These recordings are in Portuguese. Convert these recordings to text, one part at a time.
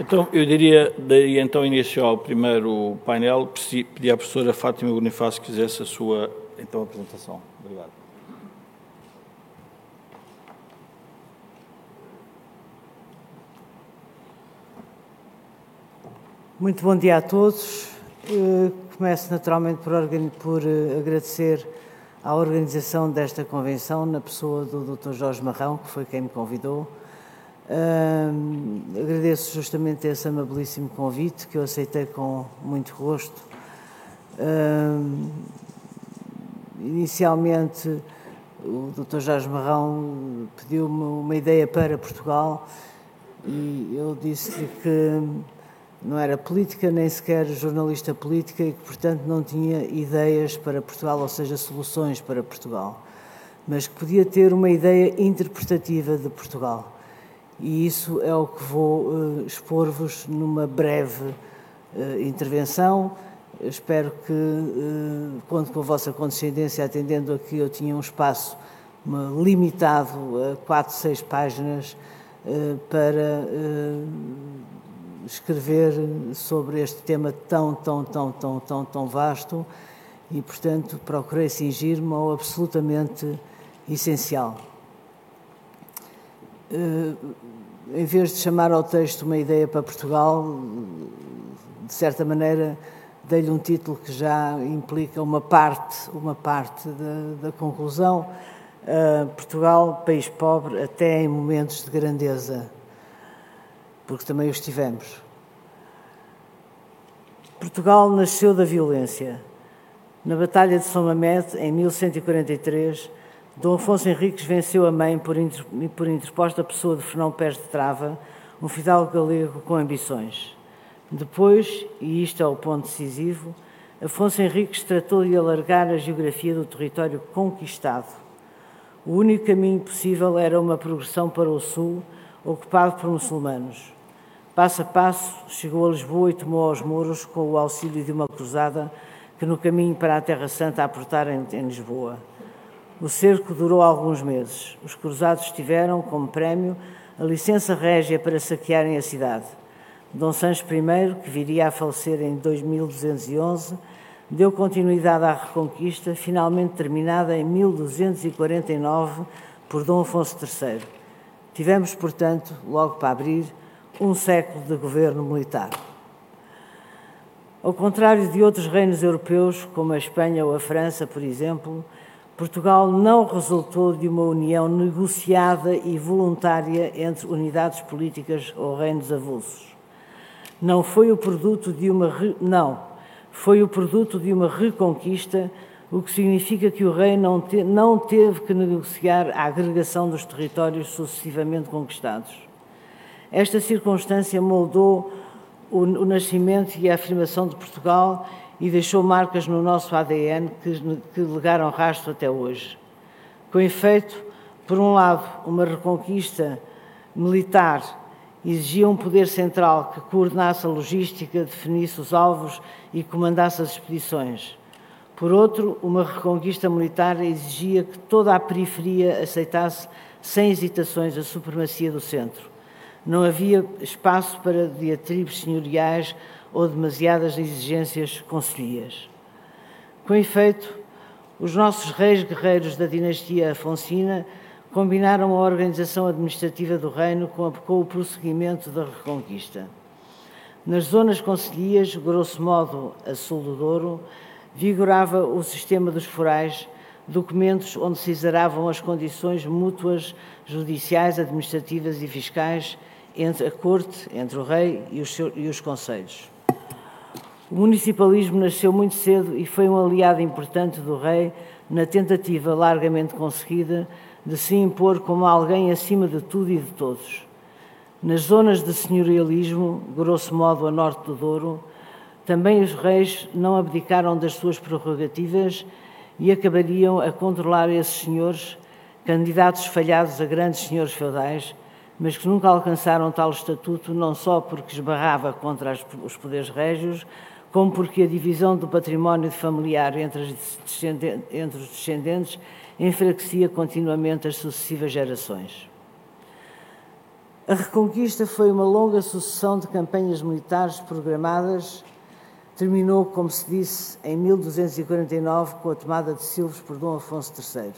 Então, eu diria, daí então iniciar o primeiro painel, pedir à professora Fátima Bonifácio que fizesse a sua então, apresentação. Obrigado. Muito bom dia a todos. Eh, começo naturalmente por, por eh, agradecer à organização desta convenção, na pessoa do Dr. Jorge Marrão, que foi quem me convidou. Uh, agradeço justamente esse amabilíssimo convite que eu aceitei com muito gosto. Uh, inicialmente, o Dr. Jorge Marrão pediu-me uma ideia para Portugal e eu disse-lhe que não era política nem sequer jornalista política e que, portanto, não tinha ideias para Portugal, ou seja, soluções para Portugal, mas que podia ter uma ideia interpretativa de Portugal. E isso é o que vou uh, expor-vos numa breve uh, intervenção. Espero que uh, conto com a vossa condescendência, atendendo a que eu tinha um espaço limitado a quatro, seis páginas para escrever sobre este tema tão, tão, tão, tão, tão, tão vasto e, portanto, procurei cingir-me ao absolutamente essencial. Uh, em vez de chamar ao texto uma ideia para Portugal, de certa maneira dei-lhe um título que já implica uma parte, uma parte da, da conclusão. Uh, Portugal, país pobre, até em momentos de grandeza porque também os tivemos. Portugal nasceu da violência. Na Batalha de São Mamede, em 1143, Dom Afonso Henriques venceu a mãe por, inter, por interposta pessoa de Fernão Pés de Trava, um fidalgo galego com ambições. Depois, e isto é o ponto decisivo, Afonso Henriques tratou de alargar a geografia do território conquistado. O único caminho possível era uma progressão para o sul, ocupado por muçulmanos. Passo a passo, chegou a Lisboa e tomou aos muros com o auxílio de uma cruzada que no caminho para a Terra Santa aportaram em Lisboa. O cerco durou alguns meses. Os cruzados tiveram, como prémio, a licença régia para saquearem a cidade. Dom Sancho I, que viria a falecer em 2211, deu continuidade à reconquista, finalmente terminada em 1249 por Dom Afonso III. Tivemos, portanto, logo para abrir, um século de governo militar. Ao contrário de outros reinos europeus, como a Espanha ou a França, por exemplo, Portugal não resultou de uma união negociada e voluntária entre unidades políticas ou reinos avulsos. Não foi o produto de uma não, foi o produto de uma reconquista, o que significa que o rei não, te, não teve que negociar a agregação dos territórios sucessivamente conquistados. Esta circunstância moldou o, o nascimento e a afirmação de Portugal e deixou marcas no nosso ADN que, que legaram rastro até hoje. Com efeito, por um lado, uma reconquista militar exigia um poder central que coordenasse a logística, definisse os alvos e comandasse as expedições. Por outro, uma reconquista militar exigia que toda a periferia aceitasse sem hesitações a supremacia do centro. Não havia espaço para diatribes senhoriais ou demasiadas exigências conselhias. Com efeito, os nossos reis guerreiros da dinastia Afonsina combinaram a organização administrativa do reino com, o prosseguimento da reconquista. Nas zonas concelhias, grosso modo a sul do Douro, vigorava o sistema dos forais, documentos onde se exaravam as condições mútuas judiciais, administrativas e fiscais entre a corte, entre o rei e os, e os conselhos. O municipalismo nasceu muito cedo e foi um aliado importante do rei na tentativa largamente conseguida de se impor como alguém acima de tudo e de todos. Nas zonas de senhorialismo, grosso modo a norte do Douro, também os reis não abdicaram das suas prerrogativas e acabariam a controlar esses senhores, candidatos falhados a grandes senhores feudais, mas que nunca alcançaram tal estatuto, não só porque esbarrava contra os poderes régios, como porque a divisão do património familiar entre, entre os descendentes enfraquecia continuamente as sucessivas gerações. A Reconquista foi uma longa sucessão de campanhas militares programadas. Terminou, como se disse, em 1249 com a tomada de Silves por Dom Afonso III.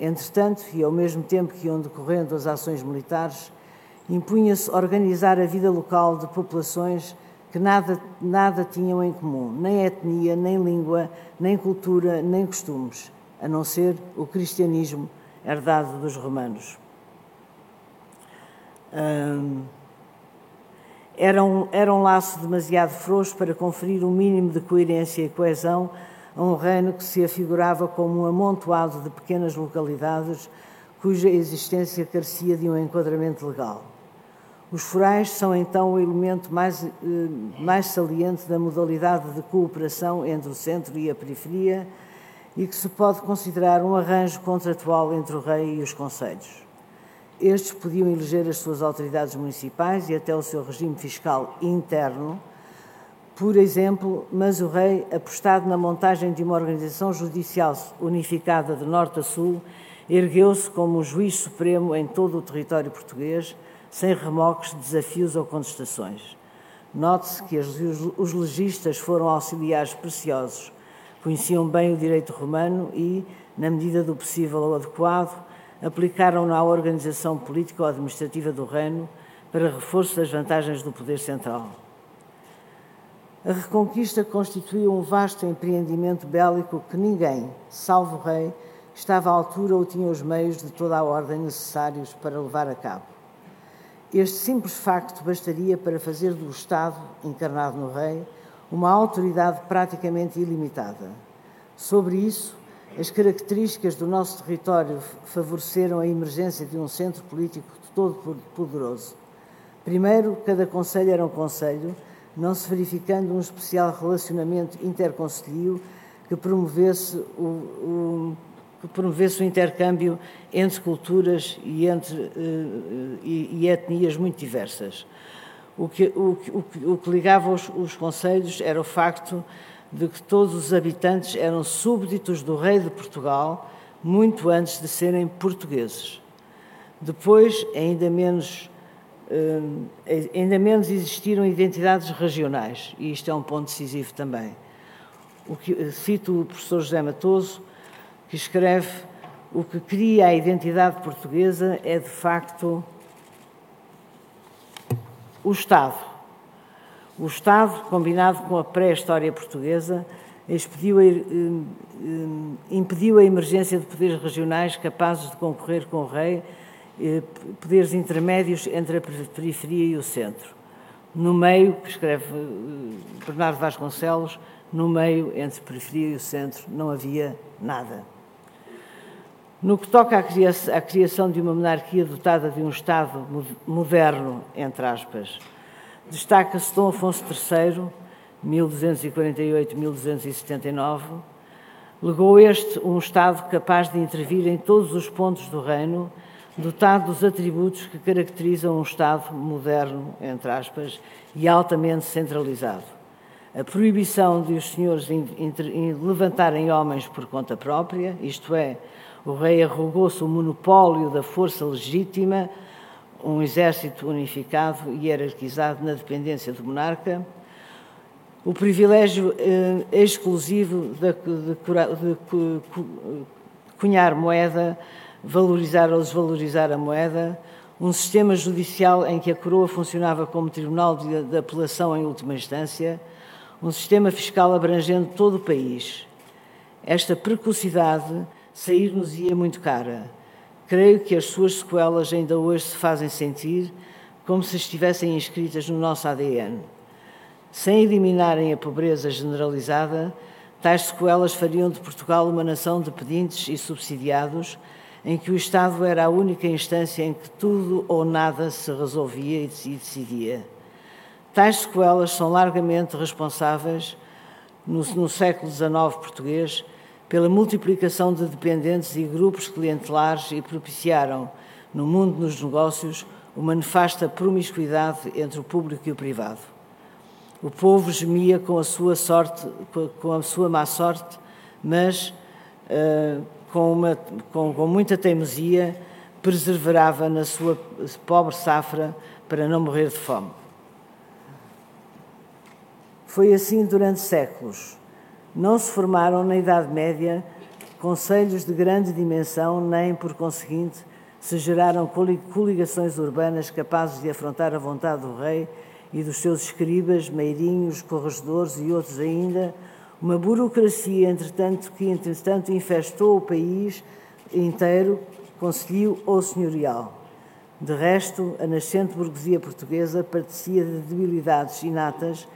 Entretanto, e ao mesmo tempo que iam decorrendo as ações militares, impunha-se organizar a vida local de populações que nada, nada tinham em comum, nem etnia, nem língua, nem cultura, nem costumes, a não ser o cristianismo herdado dos romanos era, um, era um laço demasiado frouxo para conferir um mínimo de coerência e coesão a um reino que se afigurava como um amontoado de pequenas localidades cuja existência carecia de um enquadramento legal. Os forais são então o elemento mais, eh, mais saliente da modalidade de cooperação entre o centro e a periferia e que se pode considerar um arranjo contratual entre o rei e os conselhos. Estes podiam eleger as suas autoridades municipais e até o seu regime fiscal interno. Por exemplo, mas o rei, apostado na montagem de uma organização judicial unificada de norte a sul, ergueu-se como juiz supremo em todo o território português, sem remoques, desafios ou contestações. Note-se que os legistas foram auxiliares preciosos, conheciam bem o direito romano e, na medida do possível ou adequado, aplicaram-no à organização político-administrativa do reino para reforço das vantagens do poder central. A Reconquista constituiu um vasto empreendimento bélico que ninguém, salvo o rei, estava à altura ou tinha os meios de toda a ordem necessários para levar a cabo. Este simples facto bastaria para fazer do Estado, encarnado no rei, uma autoridade praticamente ilimitada. Sobre isso, as características do nosso território favoreceram a emergência de um centro político todo poderoso. Primeiro, cada conselho era um conselho, não se verificando um especial relacionamento interconselhio que promovesse o, o, que promovesse o intercâmbio entre culturas e, entre, uh, e, e etnias muito diversas. O que, o, o, o que ligava os, os conselhos era o facto de que todos os habitantes eram súbditos do rei de Portugal muito antes de serem portugueses. Depois, ainda menos, eh, ainda menos existiram identidades regionais, e isto é um ponto decisivo também. O que, cito o professor José Matoso, que escreve o que cria a identidade portuguesa é, de facto, o Estado o Estado, combinado com a pré-história portuguesa, expediu eh, eh, impediu a emergência de poderes regionais capazes de concorrer com o rei, eh, poderes intermédios entre a periferia e o centro. No meio, que escreve Bernardo Vasconcelos, no meio entre periferia e o centro não havia nada. No que toca à criação de uma monarquia dotada de um Estado moderno, entre aspas, Destaca-se Dom Afonso III, 1248-1279. Legou este um Estado capaz de intervir em todos os pontos do reino, dotado dos atributos que caracterizam um Estado moderno, entre aspas, e altamente centralizado. A proibição de os senhores levantarem homens por conta própria, isto é, o rei arrogou-se o monopólio da força legítima um exército unificado e hierarquizado na dependência do monarca, o privilégio eh, exclusivo de, de, de, cunhar moeda, valorizar ou desvalorizar a moeda, um sistema judicial em que a coroa funcionava como tribunal de, de apelação em última instância, um sistema fiscal abrangendo todo o país. Esta precocidade sair-nos-ia muito cara Creio que as suas sequelas ainda hoje se fazem sentir como se estivessem inscritas no nosso ADN. Sem eliminarem a pobreza generalizada, tais sequelas fariam de Portugal uma nação de pedintes e subsidiados, em que o Estado era a única instância em que tudo ou nada se resolvia e decidia. Tais sequelas são largamente responsáveis, no, no século XIX português, pela multiplicação de dependentes e grupos clientelares e propiciaram, no mundo dos negócios, uma nefasta promiscuidade entre o público e o privado. O povo gemia com a sua sorte, com a sua má sorte, mas uh, com, uma, com, com muita teimosia perseverava na sua pobre safra para não morrer de fome. Foi assim durante séculos. Não se formaram na Idade Média conselhos de grande dimensão, nem, por conseguinte, se geraram coligações urbanas capazes de afrontar a vontade do rei e dos seus escribas, meirinhos, corregedores e outros ainda, uma burocracia, entretanto, que entretanto infestou o país inteiro, conselho ou senhorial. De resto, a nascente burguesia portuguesa padecia de debilidades inatas,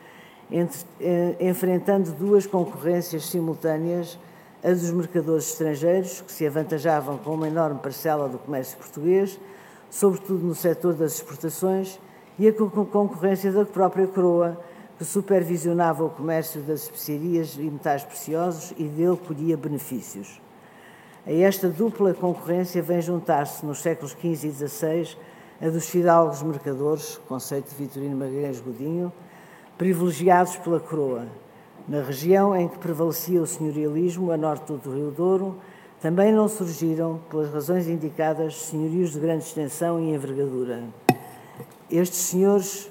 enfrentando duas concorrências simultâneas, a dos mercadores estrangeiros, que se avantajavam com uma enorme parcela do comércio português, sobretudo no setor das exportações, e a concorrência da própria coroa, que supervisionava o comércio das especiarias e metais preciosos e dele colhia benefícios. A esta dupla concorrência vem juntar-se nos séculos XV e XVI a dos fidalgos mercadores, conceito de Vitorino Magalhães Godinho, privilegiados pela coroa. Na região em que prevalecia o senhorialismo, a norte do Rio Douro, também não surgiram, pelas razões indicadas, senhorios de grande extensão e envergadura. Estes senhores,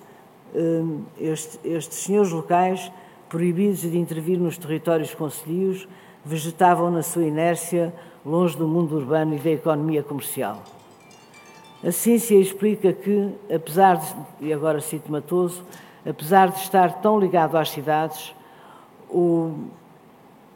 hum, estes, estes senhores locais, proibidos de intervir nos territórios concilios, vegetavam na sua inércia longe do mundo urbano e da economia comercial. A ciência explica que, apesar de, e agora cito Matoso, apesar de estar tão ligado às cidades, o,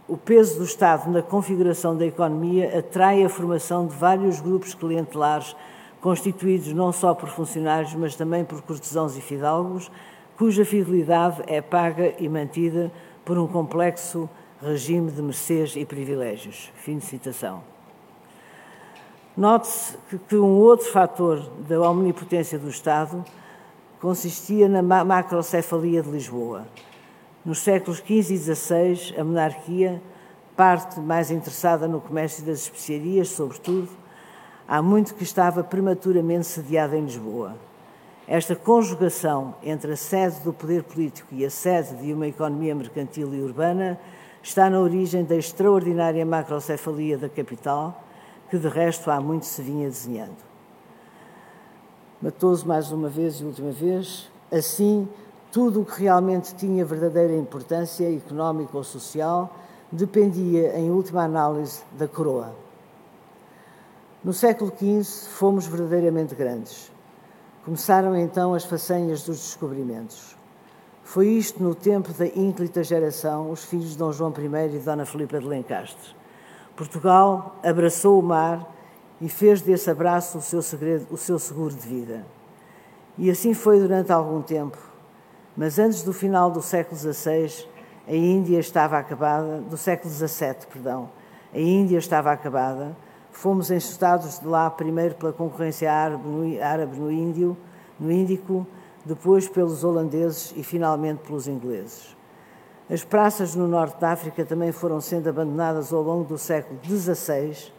o peso do Estado na configuração da economia atrai a formação de vários grupos clientelares constituídos não só por funcionários, mas também por cortesãos e fidalgos, cuja fidelidade é paga e mantida por um complexo regime de mercês e privilégios. Fim de citação. Note-se que um outro fator da omnipotência do Estado consistia na macrocefalia de Lisboa. Nos séculos XV e XVI, a monarquia, parte mais interessada no comércio das especiarias, sobretudo, há muito que estava prematuramente sediada em Lisboa. Esta conjugação entre a sede do poder político e a sede de uma economia mercantil e urbana está na origem da extraordinária macrocefalia da capital, que de resto há muito se vinha desenhando. Matoso mais uma vez e última vez, assim, tudo o que realmente tinha verdadeira importância económica ou social dependia, em última análise, da coroa. No século XV fomos verdadeiramente grandes. Começaram então as façanhas dos descobrimentos. Foi isto no tempo da ínclita geração, os filhos de Dom João I e Dona Filipa de Lencastre. Portugal abraçou o mar e fez desse abraço o seu, segredo, o seu seguro de vida. E assim foi durante algum tempo. Mas antes do final do século XVI, a Índia estava acabada, do século XVII, perdão, a Índia estava acabada. Fomos enxutados de lá primeiro pela concorrência árabe no, árabe no Índio, no Índico, depois pelos holandeses e finalmente pelos ingleses. As praças no norte da África também foram sendo abandonadas ao longo do século XVI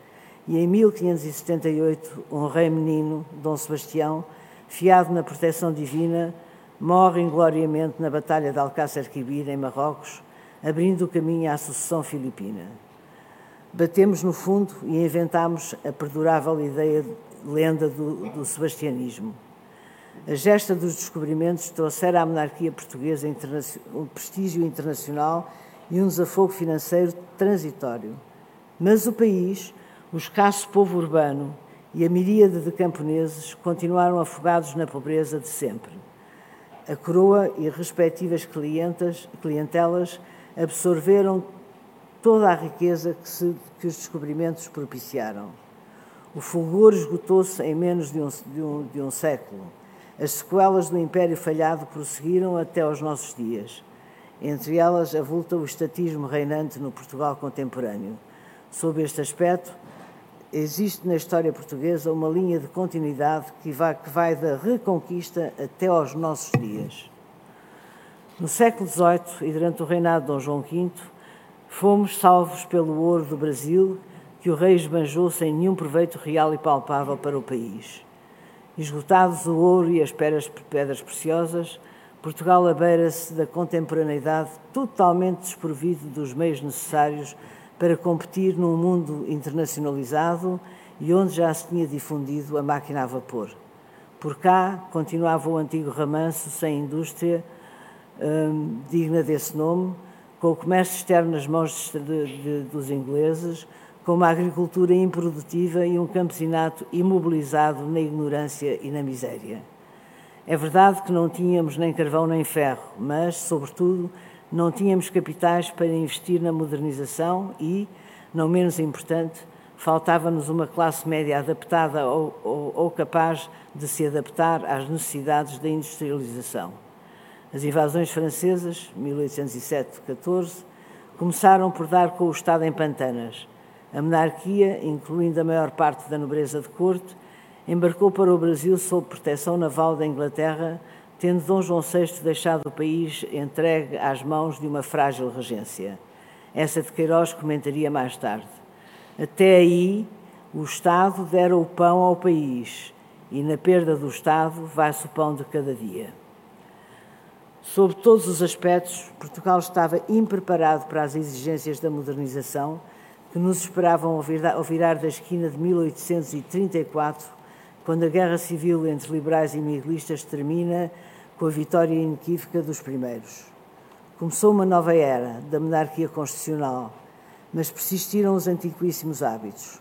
e em 1578 um rei menino, Dom Sebastião, fiado na proteção divina, morre ingloriamente na Batalha de Alcácer Quibir, em Marrocos, abrindo o caminho à sucessão filipina. Batemos no fundo e inventámos a perdurável ideia, lenda do, do sebastianismo. A gesta dos descobrimentos trouxera à monarquia portuguesa um prestígio internacional e um desafogo financeiro transitório. Mas o país, o escasso povo urbano e a miríade de camponeses continuaram afogados na pobreza de sempre. A coroa e respectivas clientas, clientelas absorveram toda a riqueza que, se, que os descobrimentos propiciaram. O fulgor esgotou-se em menos de um, de um, de um século as sequelas do Império falhado prosseguiram até aos nossos dias. Entre elas, avulta o estatismo reinante no Portugal contemporâneo. Sob este aspecto, existe na história portuguesa uma linha de continuidade que vai, que vai da reconquista até aos nossos dias. No século XVIII e durante o reinado de Dom João V, fomos salvos pelo ouro do Brasil, que o rei esbanjou sem nenhum proveito real e palpável para o país. Esgotados o ouro e as pedras preciosas, Portugal abeira-se da contemporaneidade totalmente desprovido dos meios necessários para competir num mundo internacionalizado e onde já se tinha difundido a máquina a vapor. Por cá continuava o antigo ramanço sem indústria, hum, digna desse nome, com o comércio externo nas mãos de, de, dos ingleses, com uma agricultura improdutiva e um campesinato imobilizado na ignorância e na miséria. É verdade que não tínhamos nem carvão nem ferro, mas, sobretudo, não tínhamos capitais para investir na modernização e, não menos importante, faltava-nos uma classe média adaptada ou, ou, ou, capaz de se adaptar às necessidades da industrialização. As invasões francesas, 1807-14, começaram por dar com o Estado em pantanas. A monarquia, incluindo a maior parte da nobreza de corte, embarcou para o Brasil sob proteção naval da Inglaterra, tendo Dom João VI deixado o país entregue às mãos de uma frágil regência. Essa de Queiroz comentaria mais tarde. Até aí, o Estado dera o pão ao país, e na perda do Estado vai-se o pão de cada dia. Sob todos os aspectos, Portugal estava impreparado para as exigências da modernização que nos esperavam ao virar da esquina de 1834 quando a guerra civil entre liberais e miguelistas termina com a vitória inequívoca dos primeiros. Começou uma nova era da monarquia constitucional, mas persistiram os antiquíssimos hábitos.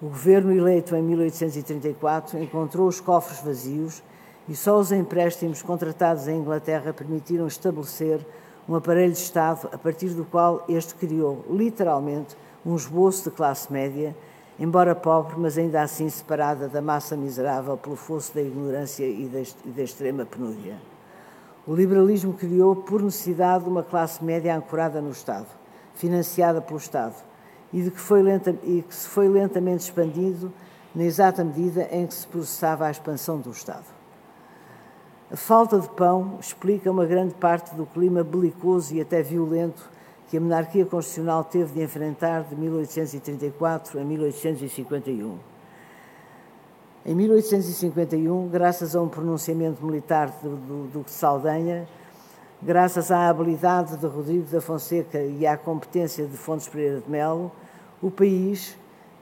O governo eleito em 1834 encontrou os cofres vazios e só os empréstimos contratados em Inglaterra permitiram estabelecer um aparelho de Estado a partir do qual este criou, literalmente, um esboço de classe média embora pobre, mas ainda assim separada da massa miserável pelo fosso da ignorância e da, extrema penúria. O liberalismo criou, por necessidade, uma classe média ancorada no Estado, financiada pelo Estado, e, de que, foi lenta, e que se foi lentamente expandindo na exata medida em que se processava a expansão do Estado. A falta de pão explica uma grande parte do clima belicoso e até violento que a monarquia constitucional teve de enfrentar de 1834 a 1851. Em 1851, graças a um pronunciamento militar do, do Duque de Saldanha, graças à habilidade de Rodrigo da Fonseca e à competência de Fontes Pereira de Melo, o país,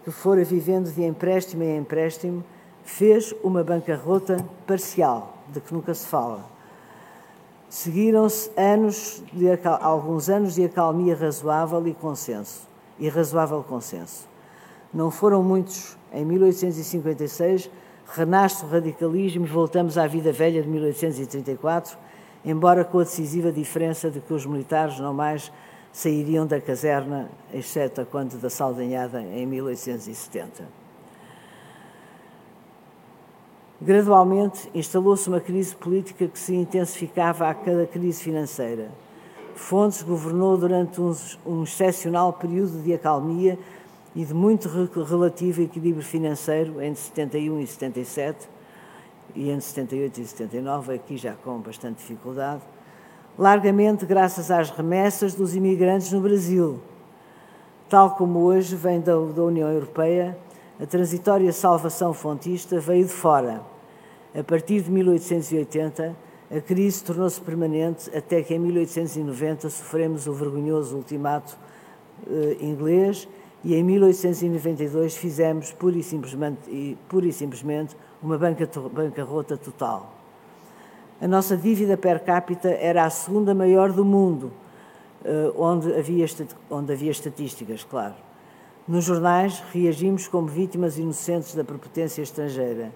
que fora vivendo de empréstimo em empréstimo, fez uma bancarrota parcial, de que nunca se fala Seguiram-se anos de, alguns anos de acalmia razoável e consenso, e razoável consenso. Não foram muitos. Em 1856 renasce o radicalismo e voltamos à vida velha de 1834, embora com a decisiva diferença de que os militares não mais sairiam da caserna, exceto quando da saldanhada em 1870. Gradualmente, instalou-se uma crise política que se intensificava a cada crise financeira. Fontes governou durante um, um excepcional período de acalmia e de muito relativo equilíbrio financeiro entre 71 e 77 e entre 78 e 79, aqui já com bastante dificuldade, largamente graças às remessas dos imigrantes no Brasil. Tal como hoje vem da, da União Europeia, a transitória salvação fontista veio de fora. A partir de 1880, a crise tornou-se permanente até que em 1890 sofremos o vergonhoso ultimato eh, inglês e em 1892 fizemos pura e simplesmente, pura e simplesmente uma banca, bancarrota total. A nossa dívida per capita era a segunda maior do mundo, eh, onde havia, onde havia estatísticas, claro. Nos jornais, reagimos como vítimas inocentes da prepotência estrangeira.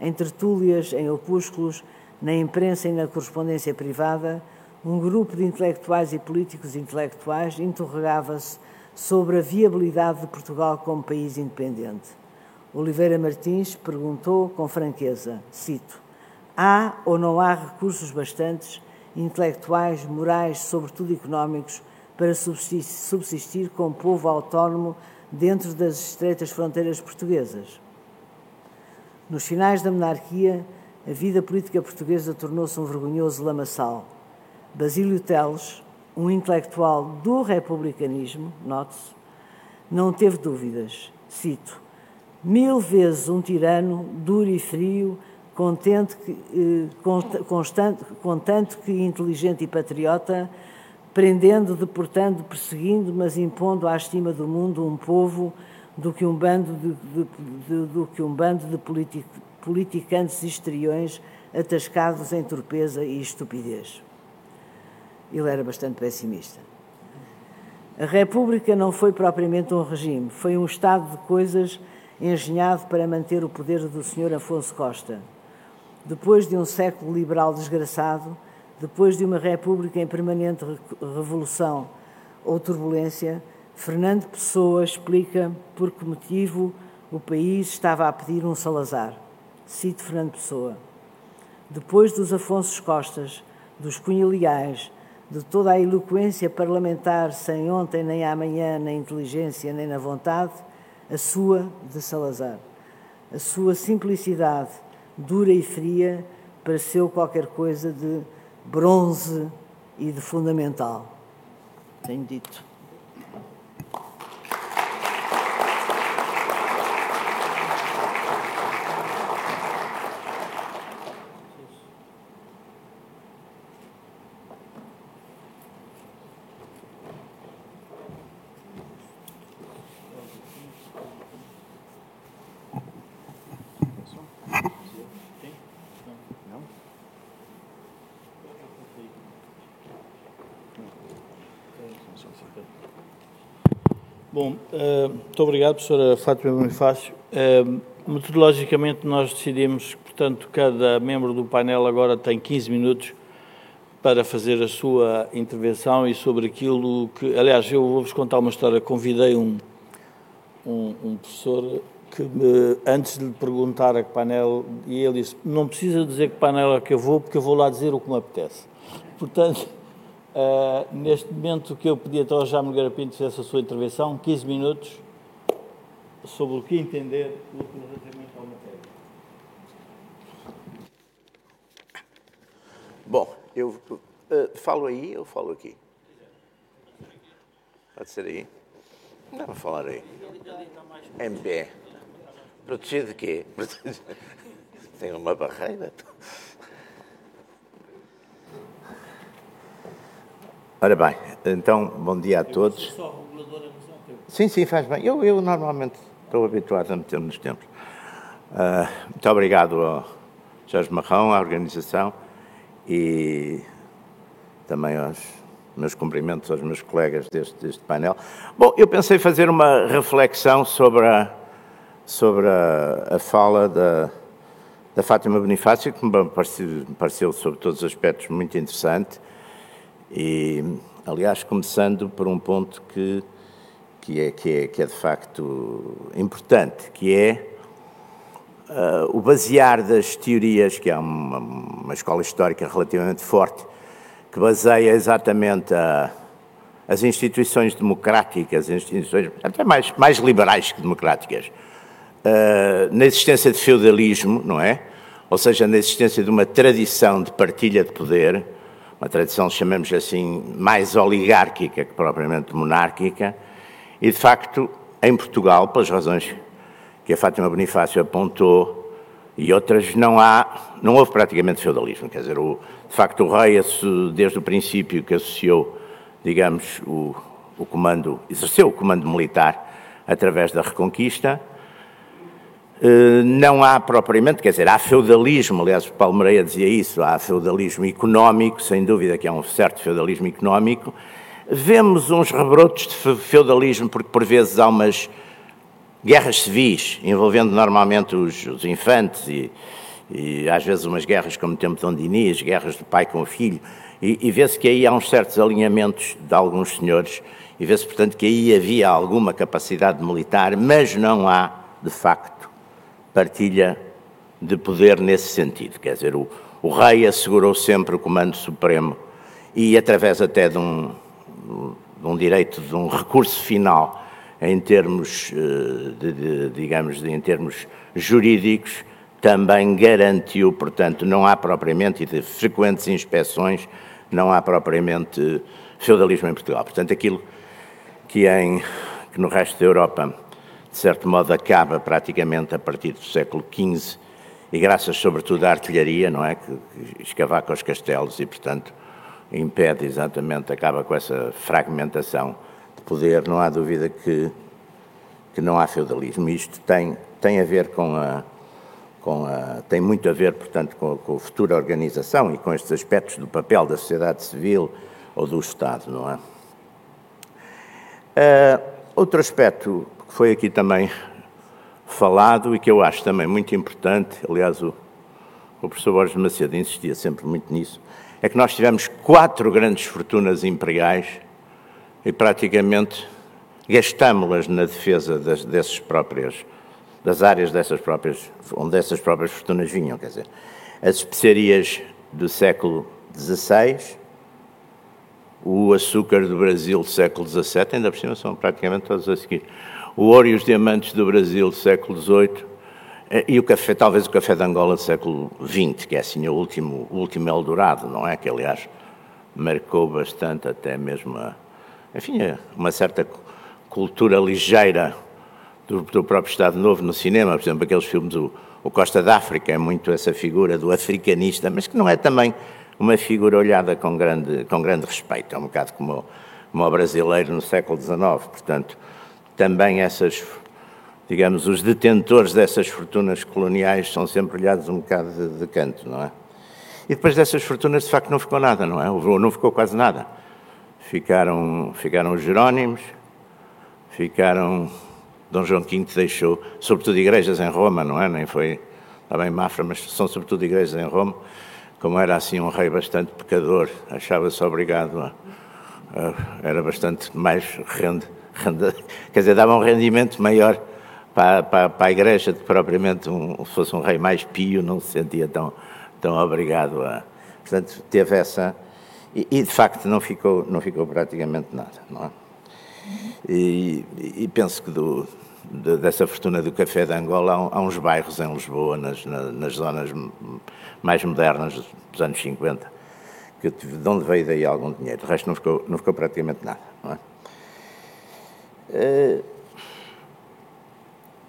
Em tertúlias, em opúsculos, na imprensa e na correspondência privada, um grupo de intelectuais e políticos intelectuais interrogava-se sobre a viabilidade de Portugal como país independente. Oliveira Martins perguntou com franqueza, cito, há ou não há recursos bastantes, intelectuais, morais, sobretudo económicos, para subsistir, subsistir como povo autónomo dentro das estreitas fronteiras portuguesas. Nos finais da monarquia, a vida política portuguesa tornou-se um vergonhoso lamaçal. Basílio Teles, um intelectual do republicanismo, note-se, não teve dúvidas. Cito: mil vezes um tirano, duro e frio, contente que, eh, constante, contanto que inteligente e patriota, prendendo, deportando, perseguindo, mas impondo à estima do mundo um povo do que um bando de, de, de do que um bando de politic, politicantes histriões atascados em torpeza e estupidez. Ele era bastante pessimista. A República não foi propriamente um regime, foi um estado de coisas engenhado para manter o poder do Sr. Afonso Costa. Depois de um século liberal desgraçado, depois de uma República em permanente revolução ou turbulência, Fernando Pessoa explica por que motivo o país estava a pedir um Salazar. Cito Fernando Pessoa. Depois dos Afonsos Costas, dos Cunha Leais, de toda a eloquência parlamentar sem ontem nem amanhã, na inteligência nem na vontade, a sua de Salazar. A sua simplicidade, dura e fria, pareceu qualquer coisa de bronze e de fundamental. Tenho dito. Bom, uh, muito obrigado, professora Fátima Bonifácio. Uh, metodologicamente, nós decidimos portanto, cada membro do painel agora tem 15 minutos para fazer a sua intervenção e sobre aquilo que. Aliás, eu vou-vos contar uma história. Convidei um, um, um professor que, me, antes de lhe perguntar a que painel, e ele disse: Não precisa dizer que painel é que eu vou, porque eu vou lá dizer o que me apetece. Portanto. Uh, neste momento, que eu pedi até ao Jaime Garapinto fizesse a sua intervenção, 15 minutos, sobre o que entender relativamente ao matéria. Bom, eu uh, falo aí ou falo aqui? Pode ser aí? Não, vou falar aí. Em pé. Protegido de quê? Tem uma barreira. Ora bem, então, bom dia a todos. Sim, sim, faz bem. Eu, eu normalmente estou habituado a meter-me nos tempos. Uh, muito obrigado ao Jorge Marrão, à organização e também aos meus cumprimentos aos meus colegas deste, deste painel. Bom, eu pensei fazer uma reflexão sobre a, sobre a, a fala da, da Fátima Bonifácio, que me pareceu, me pareceu, sobre todos os aspectos, muito interessante e, aliás, começando por um ponto que, que, é, que, é, que é de facto importante, que é uh, o basear das teorias, que é uma, uma, escola histórica relativamente forte, que baseia exatamente a, as instituições democráticas, instituições até mais, mais liberais que democráticas, uh, na existência de feudalismo, não é? Ou seja, na existência de uma tradição de partilha de poder, uma tradição, chamemos assim, mais oligárquica que propriamente monárquica, e de facto, em Portugal, pelas razões que a Fátima Bonifácio apontou e outras, não há, não houve praticamente feudalismo, quer dizer, o, de facto o rei, desde o princípio que associou, digamos, o, o comando, exerceu o comando militar através da Reconquista, eh, não há propriamente, quer dizer, há feudalismo, aliás, o Paulo Moreira dizia isso, há feudalismo económico, sem dúvida que há um certo feudalismo económico. Vemos uns rebrotos de feudalismo, porque por vezes há umas guerras civis, envolvendo normalmente os, os infantes e, e, às vezes umas guerras como o tempo de Dom Dinis, guerras do pai com o filho, e, e vê-se que aí há uns certos alinhamentos de alguns senhores, e vê-se, portanto, que aí havia alguma capacidade militar, mas não há, de facto, partilha de poder nesse sentido. Quer dizer, o, o rei assegurou sempre o comando supremo e, através até de um, de um direito, de um recurso final, em termos, eh, de, de, digamos, de, em termos jurídicos, também garantiu, portanto, não há propriamente, e de frequentes inspeções, não há propriamente feudalismo em Portugal. Portanto, aquilo que, em, que no resto da Europa de certo modo, acaba praticamente a partir do século XV e graças sobretudo à artilharia, não é, que, escavaca os castelos e, portanto, impede exatamente, acaba com essa fragmentação de poder. Não há dúvida que, que não há feudalismo. Isto tem, tem a ver com a, com a, tem muito a ver, portanto, com, com a futura organização e com estes aspectos do papel da sociedade civil ou do Estado, não é? Uh, outro aspecto que foi aqui também falado e que eu acho também muito importante, aliás, o, o professor Borges Macedo insistia sempre muito nisso, é que nós tivemos quatro grandes fortunas imperiais e praticamente gastámos-las na defesa das, dessas próprias, das áreas dessas próprias, onde essas próprias fortunas vinham, quer dizer, as especiarias do século XVI, o açúcar do Brasil do século XVII, ainda por cima são praticamente todos a seguir, o ouro e os diamantes do Brasil do século XVIII, e o café, talvez o café de Angola do século XX, que é assim o último, o último Eldorado, não é? Que, aliás, marcou bastante até mesmo, a, enfim, uma certa cultura ligeira do, do, próprio Estado Novo no cinema, por exemplo, aqueles filmes, o, o Costa da África, é muito essa figura do africanista, mas que não é também uma figura olhada com grande, com grande respeito, é um bocado como, como o brasileiro no século XIX, portanto, também essas, digamos, os detentores dessas fortunas coloniais são sempre olhados um bocado de, de canto, não é? E depois dessas fortunas, de facto, não ficou nada, não é? Não ficou quase nada. Ficaram, ficaram os Jerónimos, ficaram. Dom João V deixou, sobretudo igrejas em Roma, não é? Nem foi, bem Mafra, mas são sobretudo igrejas em Roma. Como era assim um rei bastante pecador, achava-se obrigado a, a, Era bastante mais rende, rende, quer dizer, dava um rendimento maior para, para, para, a igreja que propriamente um, se fosse um rei mais pio, não se sentia tão, tão obrigado a. Portanto, teve essa. E, e de facto não ficou, não ficou praticamente nada, não é? E, e penso que do, de, dessa fortuna do café de Angola há, há uns bairros em Lisboa, nas, nas zonas mais modernas dos anos 50, que, de onde veio daí algum dinheiro. O resto não ficou, não ficou praticamente nada. Não é? Uh,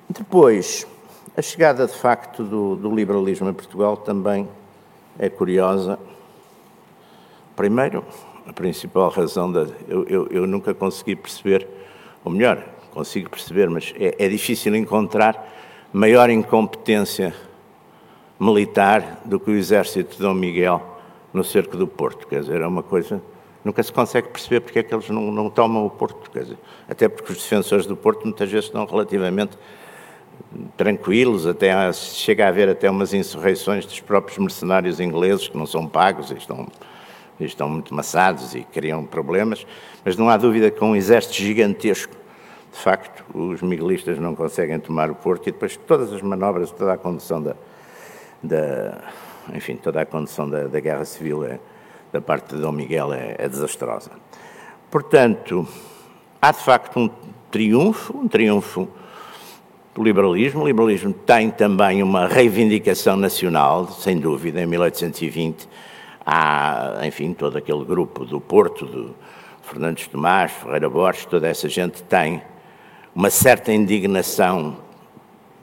depois, a chegada de facto do, do liberalismo em Portugal também é curiosa. Primeiro, a principal razão da. Eu, eu, eu, nunca consegui perceber, ou melhor, consigo perceber, mas é, é, difícil encontrar maior incompetência militar do que o exército de Dom Miguel no cerco do Porto. Quer dizer, é uma coisa. Nunca se consegue perceber porque é que eles não, não tomam o Porto. Quer dizer, até porque os defensores do Porto muitas vezes estão relativamente tranquilos, até chega a haver até umas insurreições dos próprios mercenários ingleses que não são pagos e estão estão muito maçados e criam problemas, mas não há dúvida que um exército gigantesco, de facto, os miguelistas não conseguem tomar o Porto e depois todas as manobras, toda a condução da, da enfim, toda a condução da, da guerra civil é, da parte de Dom Miguel é, é desastrosa. Portanto, há de facto um triunfo, um triunfo do liberalismo. O liberalismo tem também uma reivindicação nacional, sem dúvida, em 1820 há, enfim, todo aquele grupo do Porto, do Fernandes Tomás, Ferreira Borges, toda essa gente tem uma certa indignação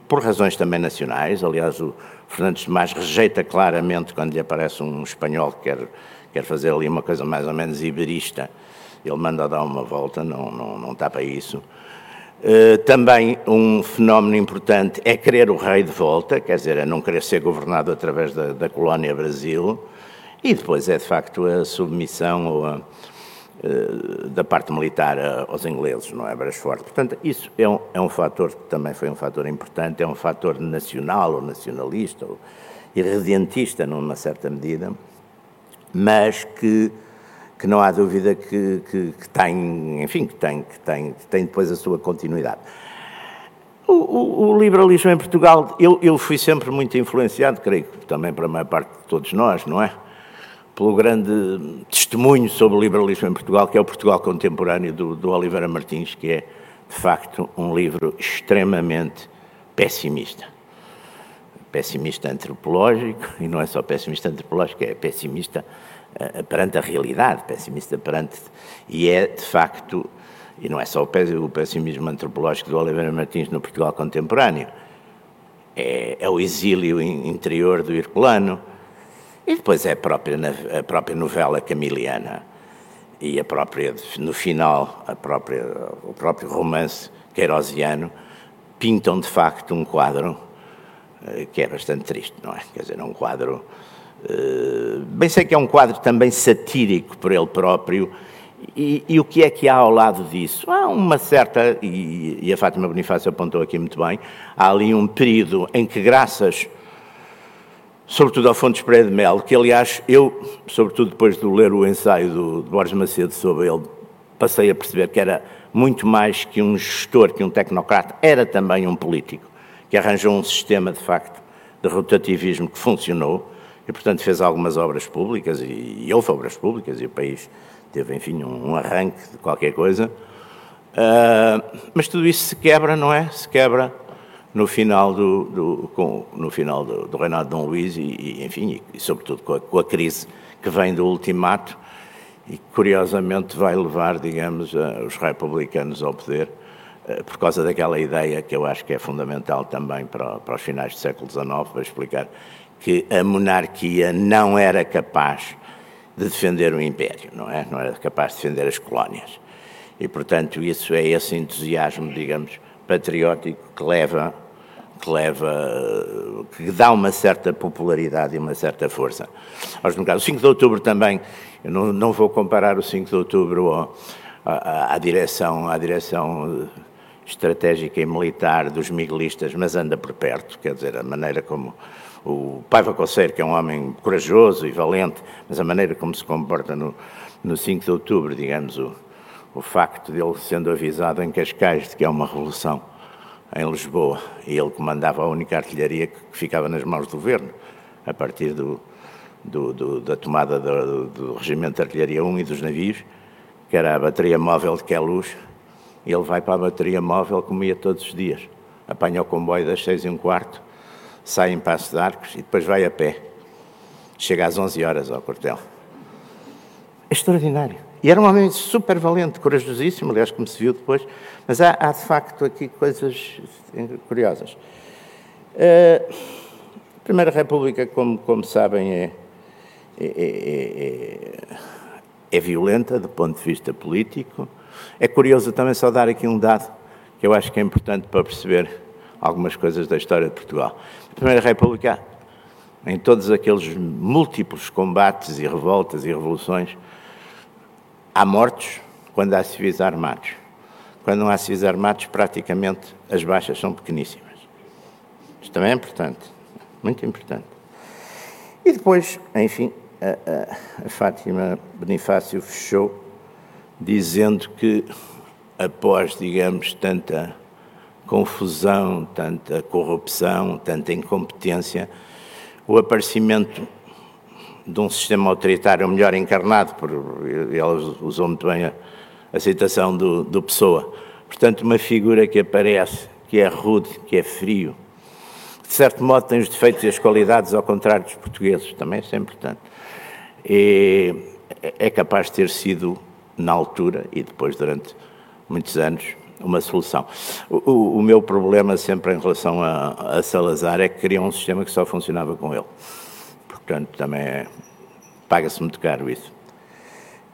por razões também nacionais. Aliás, o Fernandes Tomás rejeita claramente quando lhe aparece um espanhol que quer, quer fazer ali uma coisa mais ou menos iberista. Ele manda dar uma volta, não, não, não está para isso. Uh, também um fenómeno importante é querer o rei de volta, quer dizer, é não querer ser governado através da, da colónia Brasil. E depois é, de facto, a submissão a, eh, da parte militar aos ingleses, não é? Brasforte. Portanto, isso é um, é um fator que também foi um fator importante, é um fator nacional ou nacionalista ou irradiantista, numa certa medida, mas que, que não há dúvida que, que, que tem, enfim, que tem, que, tem, que tem depois a sua continuidade. O, o, o, liberalismo em Portugal, eu, eu fui sempre muito influenciado, creio que também para a maior parte de todos nós, não é? pelo grande testemunho sobre o liberalismo em Portugal, que é o Portugal Contemporâneo do, do Oliveira Martins, que é, de facto, um livro extremamente pessimista. Pessimista antropológico, e não é só pessimista antropológico, é pessimista uh, perante a realidade, pessimista perante. E é, de facto, e não é só o pessimismo antropológico do Oliveira Martins no Portugal contemporâneo, é, é o exílio interior do Herculano, e depois é a própria, a própria novela camiliana e a própria, no final, a própria, o próprio romance queirosiano, pintam de facto um quadro uh, que é bastante triste, não é? Quer dizer, é um quadro. Uh, bem sei que é um quadro também satírico por ele próprio. E, e, o que é que há ao lado disso? Há uma certa, e, e a Fátima Bonifácio apontou aqui muito bem, há ali um período em que, graças sobretudo ao Fontes Pereira de Melo, que aliás eu, sobretudo depois de ler o ensaio do, de Borges Macedo sobre ele, passei a perceber que era muito mais que um gestor, que um tecnocrata, era também um político, que arranjou um sistema, de facto, de rotativismo que funcionou e, portanto, fez algumas obras públicas e, e houve obras públicas e o país teve, enfim, um, um arranque de qualquer coisa. Uh, mas tudo isso se quebra, não é? Se quebra no final do, do com, no final do, do reinado de Dom Luís e, e enfim, e, e sobretudo com a, com a, crise que vem do ultimato e que curiosamente vai levar, digamos, os republicanos ao poder eh, por causa daquela ideia que eu acho que é fundamental também para, para os finais do século XIX, para explicar que a monarquia não era capaz de defender o império, não é? Não era capaz de defender as colónias. E, portanto, isso é esse entusiasmo, digamos, patriótico que leva, que leva, que dá uma certa popularidade e uma certa força aos democratas. O 5 de outubro também, eu não, não vou comparar o 5 de outubro ao, à, à, direção, à direção estratégica e militar dos miguelistas, mas anda por perto, quer dizer, a maneira como o Paiva Coceiro, que é um homem corajoso e valente, mas a maneira como se comporta no, no 5 de outubro, digamos, o, o facto de ele sendo avisado em Cascais de que há uma revolução em Lisboa e ele comandava a única artilharia que ficava nas mãos do governo, a partir do, do, do, da tomada do, do, Regimento de Artilharia 1 e dos navios, que era a bateria móvel de Queluz, ele vai para a bateria móvel como ia todos os dias. Apanha o comboio das seis e um quarto, sai em Passo de Arcos e depois vai a pé. Chega às 11 horas ao quartel. É extraordinário. E era um homem super valente, corajosíssimo, aliás, como se viu depois, mas há, há de facto aqui coisas curiosas. Uh, a Primeira República, como, como sabem, é, é, é, é, violenta do ponto de vista político. É curioso também só dar aqui um dado que eu acho que é importante para perceber algumas coisas da história de Portugal. Primeira República, em todos aqueles múltiplos combates e revoltas e revoluções, Há mortos quando há civis armados. Quando não há civis armados, praticamente as baixas são pequeníssimas. Isto também é importante, muito importante. E depois, enfim, a, a, a Fátima Bonifácio fechou dizendo que após, digamos, tanta confusão, tanta corrupção, tanta incompetência, o aparecimento de um sistema autoritário melhor encarnado, por, ela usou muito bem a, a citação do, do Pessoa. Portanto, uma figura que aparece, que é rude, que é frio, de certo modo tem os defeitos e as qualidades ao contrário dos portugueses, também isso é importante. E é capaz de ter sido, na altura e depois durante muitos anos, uma solução. O, o, o meu problema sempre em relação a, a Salazar é que criou um sistema que só funcionava com ele. Portanto, também é, paga-se muito caro isso.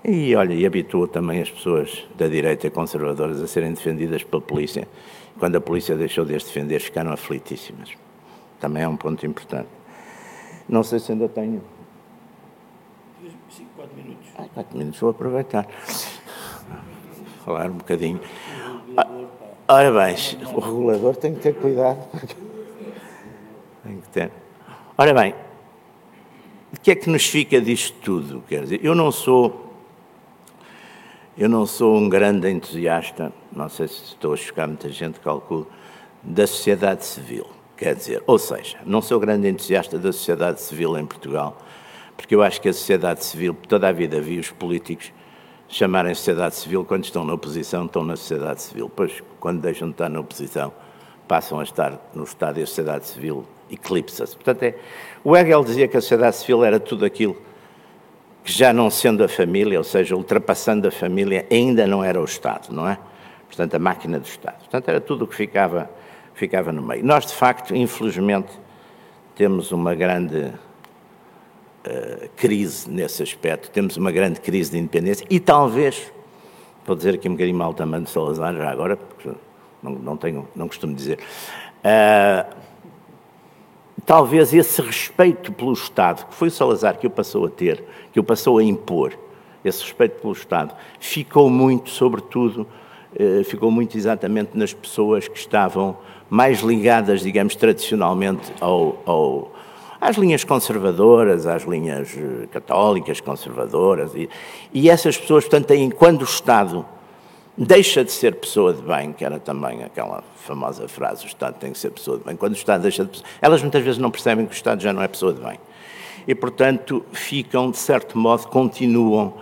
E olha, e habituou também as pessoas da direita conservadoras a serem defendidas pela polícia. Quando a polícia deixou de as defender, ficaram aflitíssimas. Também é um ponto importante. Não sei se ainda tenho. Cinco, quatro minutos. Ah, quatro minutos, vou aproveitar. Falar um bocadinho. Ora bem, o regulador tem que ter cuidado. Tem que ter. Ora bem, o que é que nos fica disto tudo? Quer dizer, eu não sou eu não sou um grande entusiasta, não sei se estou a chocar muita gente, calculo, da sociedade civil. Quer dizer, ou seja, não sou grande entusiasta da sociedade civil em Portugal, porque eu acho que a sociedade civil, toda a vida vi os políticos chamarem sociedade civil quando estão na oposição, estão na sociedade civil. Pois, quando deixam de estar na oposição, passam a estar no Estado e a sociedade civil eclipsa-se. Portanto, é, o Hegel dizia que a sociedade civil era tudo aquilo que já não sendo a família, ou seja, ultrapassando a família, ainda não era o Estado, não é? Portanto, a máquina do Estado. Portanto, era tudo o que ficava, ficava no meio. Nós, de facto, infelizmente, temos uma grande uh, crise nesse aspecto, temos uma grande crise de independência e talvez, vou dizer aqui um bocadinho mal também de Salazar, já agora, porque não, não, tenho, não costumo dizer. Uh, talvez esse respeito pelo Estado, que foi o Salazar que o passou a ter, que o passou a impor, esse respeito pelo Estado, ficou muito, sobretudo, uh, ficou muito exatamente nas pessoas que estavam mais ligadas, digamos, tradicionalmente ao, ao às linhas conservadoras, às linhas eh, católicas conservadoras, e, e essas pessoas, portanto, têm, quando o Estado deixa de ser pessoa de bem, que era também aquela famosa frase, o Estado tem que ser pessoa de bem, quando o Estado deixa de... Elas muitas vezes não percebem que o Estado já não é pessoa de bem. E, portanto, ficam, de certo modo, continuam,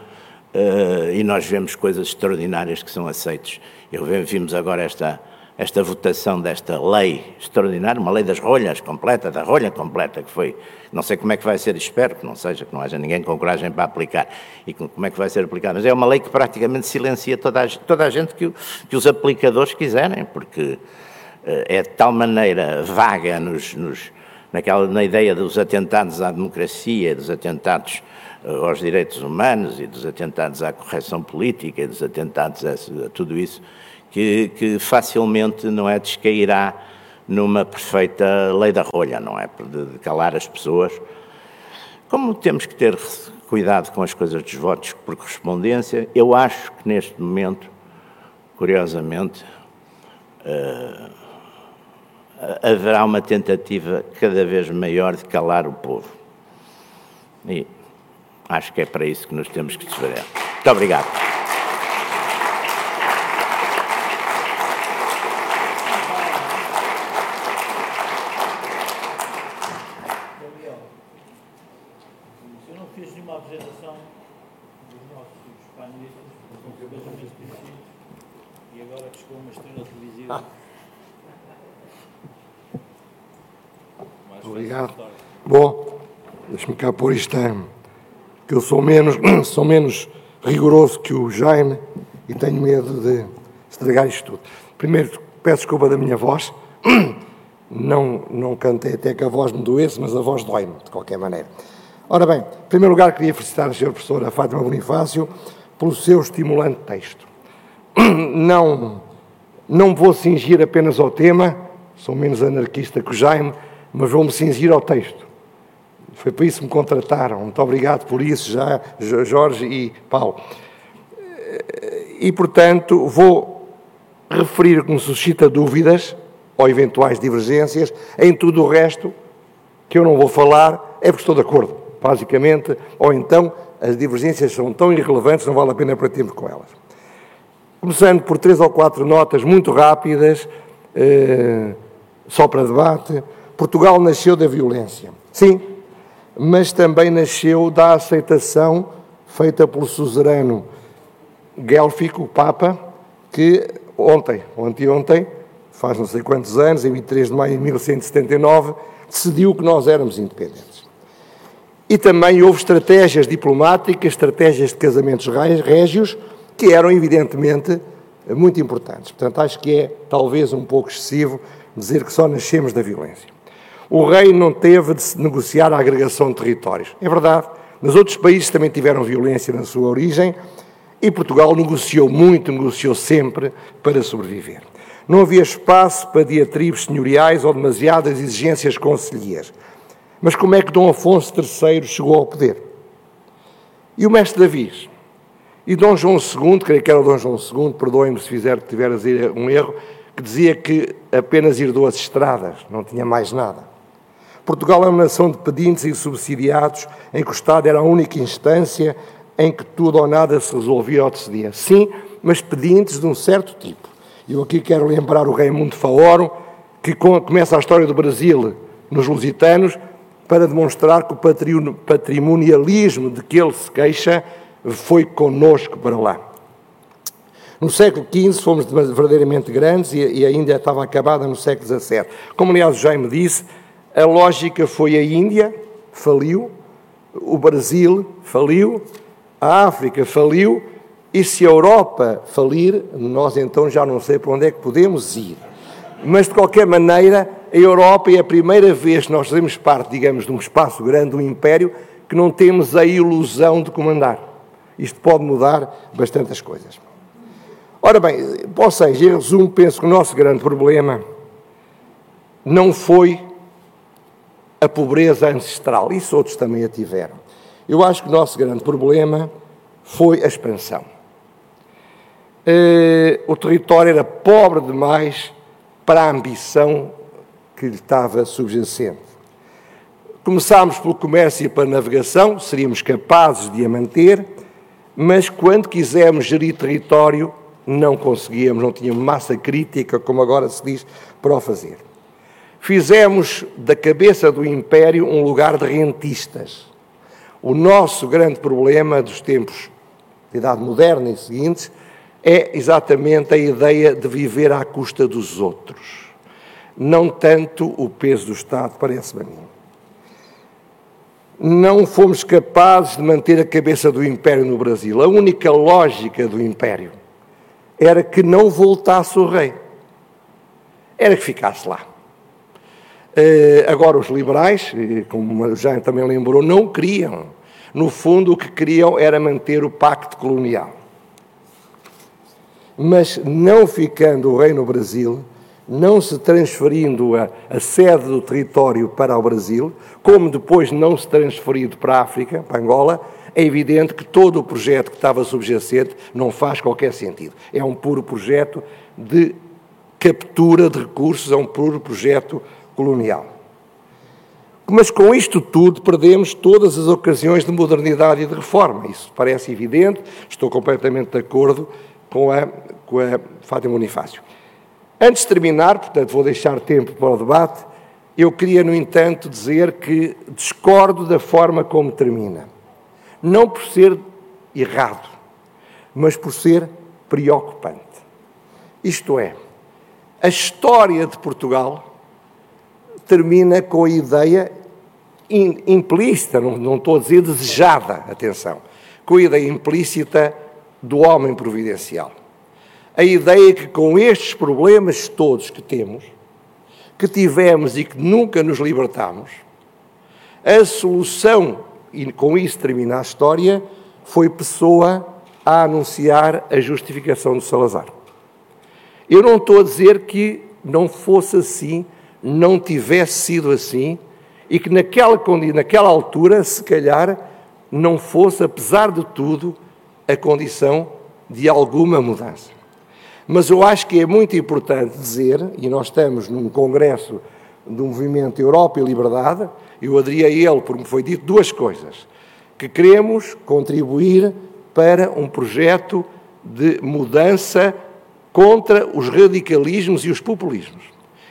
uh, e nós vemos coisas extraordinárias que são aceitas. Eu vimos agora esta esta votação desta lei extraordinária, uma lei das rolhas completa, da rolha completa, que foi, não sei como é que vai ser, espero que não seja, que não haja ninguém com coragem para aplicar, e como é que vai ser aplicada, mas é uma lei que praticamente silencia toda a, toda a gente que, que os aplicadores quiserem, porque eh, é de tal maneira vaga nos, nos, naquela, na ideia dos atentados à democracia, dos atentados eh, aos direitos humanos e dos atentados à correção política e dos atentados a, a tudo isso, que, que facilmente não é descairá numa perfeita lei da rolha, não é? De calar as pessoas. Como temos que ter cuidado com as coisas dos votos por correspondência, eu acho que neste momento, curiosamente, uh, haverá uma tentativa cada vez maior de calar o povo. E acho que é para isso que nos temos que desverar. Muito obrigado. Isto, que eu sou menos, sou menos rigoroso que o Jaime e tenho medo de estragar isto tudo. Primeiro, peço desculpa da minha voz, não, não cantei até que a voz me doesse, mas a voz dói-me, de qualquer maneira. Ora bem, em primeiro lugar, queria felicitar a senhora professora Fátima Bonifácio pelo seu estimulante texto. Não, não vou cingir apenas ao tema, sou menos anarquista que o Jaime, mas vou-me cingir ao texto. Foi para isso que me contrataram. Muito obrigado por isso, já, Jorge e Paulo. E, portanto, vou referir que me suscita dúvidas ou eventuais divergências em tudo o resto que eu não vou falar, é porque estou de acordo, basicamente, ou então as divergências são tão irrelevantes, não vale a pena termos com elas. Começando por três ou quatro notas muito rápidas, eh, só para debate. Portugal nasceu da violência. Sim, mas também nasceu da aceitação feita pelo suzerano Guelfico, o Papa, que ontem, ou anteontem, faz não sei quantos anos, em 23 de maio de 1179, decidiu que nós éramos independentes. E também houve estratégias diplomáticas, estratégias de casamentos régios, que eram evidentemente muito importantes. Portanto, acho que é talvez um pouco excessivo dizer que só nascemos da violência o rei não teve de se negociar a agregação de territórios. É verdade, nos outros países também tiveram violência na sua origem e Portugal negociou muito, negociou sempre para sobreviver. Não havia espaço para diatribes senhoriais ou demasiadas exigências conselheiras. Mas como é que Dom Afonso III chegou ao poder? E o mestre Davi? E Dom João II, creio que era Dom João II, perdoem-me se fizer, tiver um erro, que dizia que apenas herdou as estradas, não tinha mais nada. Portugal é uma nação de pedintes e subsidiados, em que o Estado era a única instância em que tudo ou nada se resolvia ou decidia. Sim, mas pedintes de um certo tipo. Eu aqui quero lembrar o Raimundo Faoro, que começa a história do Brasil nos lusitanos, para demonstrar que o patrimonialismo de que ele se queixa foi conosco para lá. No século XV fomos verdadeiramente grandes e ainda estava acabada no século XVII. Como, aliás, o Jaime disse, a lógica foi a Índia, faliu, o Brasil faliu, a África faliu, e se a Europa falir, nós então já não sei para onde é que podemos ir. Mas, de qualquer maneira, a Europa é a primeira vez que nós fazemos parte, digamos, de um espaço grande, de um império, que não temos a ilusão de comandar. Isto pode mudar bastantes coisas. Ora bem, ou seja, em resumo, penso que o nosso grande problema não foi a pobreza ancestral, isso outros também a tiveram. Eu acho que o nosso grande problema foi a expansão. Uh, o território era pobre demais para a ambição que lhe estava subjacente. Começámos pelo comércio e pela navegação, seríamos capazes de a manter, mas quando quisermos gerir território, não conseguíamos, não tínhamos massa crítica, como agora se diz, para o fazer. Fizemos da cabeça do Império um lugar de rentistas. O nosso grande problema dos tempos de idade moderna e seguintes é exatamente a ideia de viver à custa dos outros. Não tanto o peso do Estado, parece-me a mim. Não fomos capazes de manter a cabeça do Império no Brasil. A única lógica do Império era que não voltasse o rei. Era que ficasse lá. Uh, agora, os liberais, como já também lembrou, não queriam. No fundo, o que queriam era manter o pacto colonial. Mas não ficando o rei no Brasil, não se transferindo a, a, sede do território para o Brasil, como depois não se transferido para a África, para Angola, é evidente que todo o projeto que estava subjacente não faz qualquer sentido. É um puro projeto de captura de recursos, é um puro projeto colonial. Mas com isto tudo perdemos todas as ocasiões de modernidade e de reforma. Isso parece evidente, estou completamente de acordo com a, com a Fátima Bonifácio. Antes de terminar, portanto vou deixar tempo para o debate, eu queria, no entanto, dizer que discordo da forma como termina não por ser errado, mas por ser preocupante. Isto é, a história de Portugal termina com a ideia implícita, não, não estou a dizer desejada, atenção, com a ideia implícita do homem providencial. A ideia que com estes problemas todos que temos, que tivemos e que nunca nos libertamos, a solução e com isso termina a história, foi Pessoa a anunciar a justificação de Salazar. Eu não estou a dizer que não fosse assim, não tivesse sido assim, e que naquela, naquela altura, se calhar, não fosse, apesar de tudo, a condição de alguma mudança. Mas eu acho que é muito importante dizer, e nós estamos num congresso do movimento Europa e Liberdade, eu aderi a ele porque me foi dito duas coisas. Que queremos contribuir para um projeto de mudança contra os radicalismos e os populismos.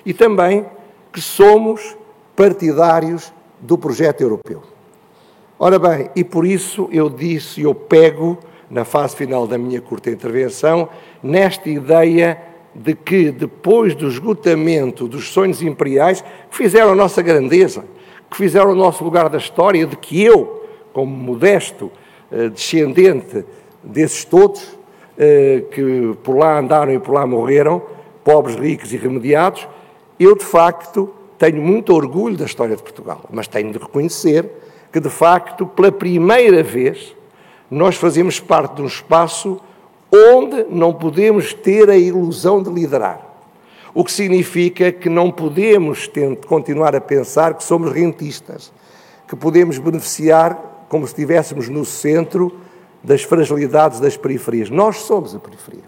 E também que somos partidários do projeto europeu. Ora bem, e por isso eu disse, eu pego, na fase final da minha curta intervenção, nesta ideia de que, depois do esgotamento dos sonhos imperiais, que fizeram a nossa grandeza, que fizeram o nosso lugar da história, de que eu, como modesto eh, descendente desses todos, eh, que por lá andaram e por lá morreram, pobres, ricos e remediados, eu de facto tenho muito orgulho da história de Portugal, mas tenho de reconhecer que de facto, pela primeira vez, nós fazemos parte de um espaço onde não podemos ter a ilusão de liderar o que significa que não podemos continuar a pensar que somos rentistas, que podemos beneficiar como se estivéssemos no centro das fragilidades das periferias. Nós somos a periferia.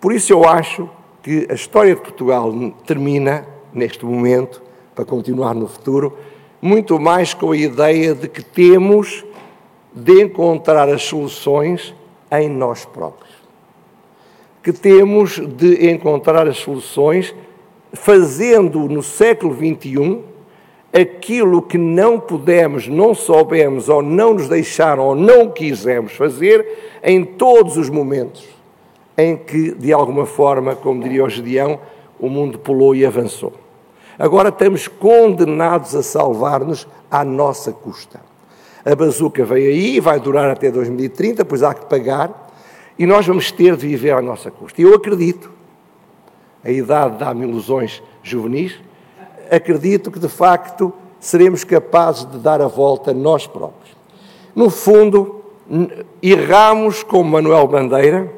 Por isso eu acho que a história de Portugal termina, neste momento, para continuar no futuro, muito mais com a ideia de que temos de encontrar as soluções em nós próprios. Que temos de encontrar as soluções fazendo no século XXI aquilo que não pudemos, não soubemos ou não nos deixaram ou não quisemos fazer em todos os momentos em que, de alguma forma, como diria o Gedeão, o mundo pulou e avançou. Agora estamos condenados a salvar-nos à nossa custa. A bazuca veio aí, vai durar até 2030, pois há que pagar e nós vamos ter de viver à nossa custa. E eu acredito, a idade dá-me ilusões juvenis, acredito que de facto seremos capazes de dar a volta nós próprios. No fundo, erramos como Manuel Bandeira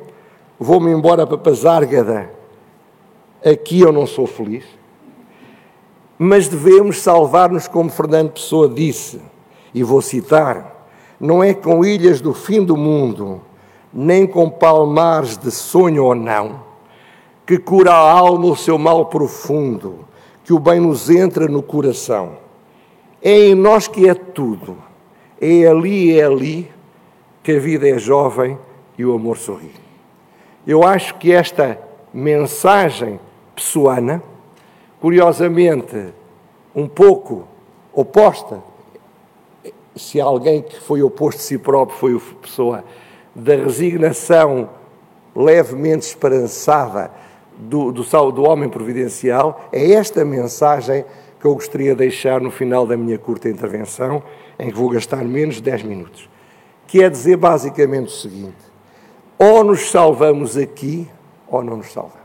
vou-me embora para Pazárgada, aqui eu não sou feliz. Mas devemos salvar-nos, como Fernando Pessoa disse, e vou citar: não é com ilhas do fim do mundo, nem com palmares de sonho ou não, que cura a alma o seu mal profundo, que o bem nos entra no coração. É em nós que é tudo, é ali, é ali que a vida é jovem e o amor sorri. Eu acho que esta mensagem pessoana, curiosamente, um pouco oposta, se alguém que foi oposto de si próprio foi a pessoa da resignação levemente esperançada do, do, do homem providencial, é esta mensagem que eu gostaria de deixar no final da minha curta intervenção, em que vou gastar menos de 10 minutos, que é dizer basicamente o seguinte: ou nos salvamos aqui, ou não nos salvamos.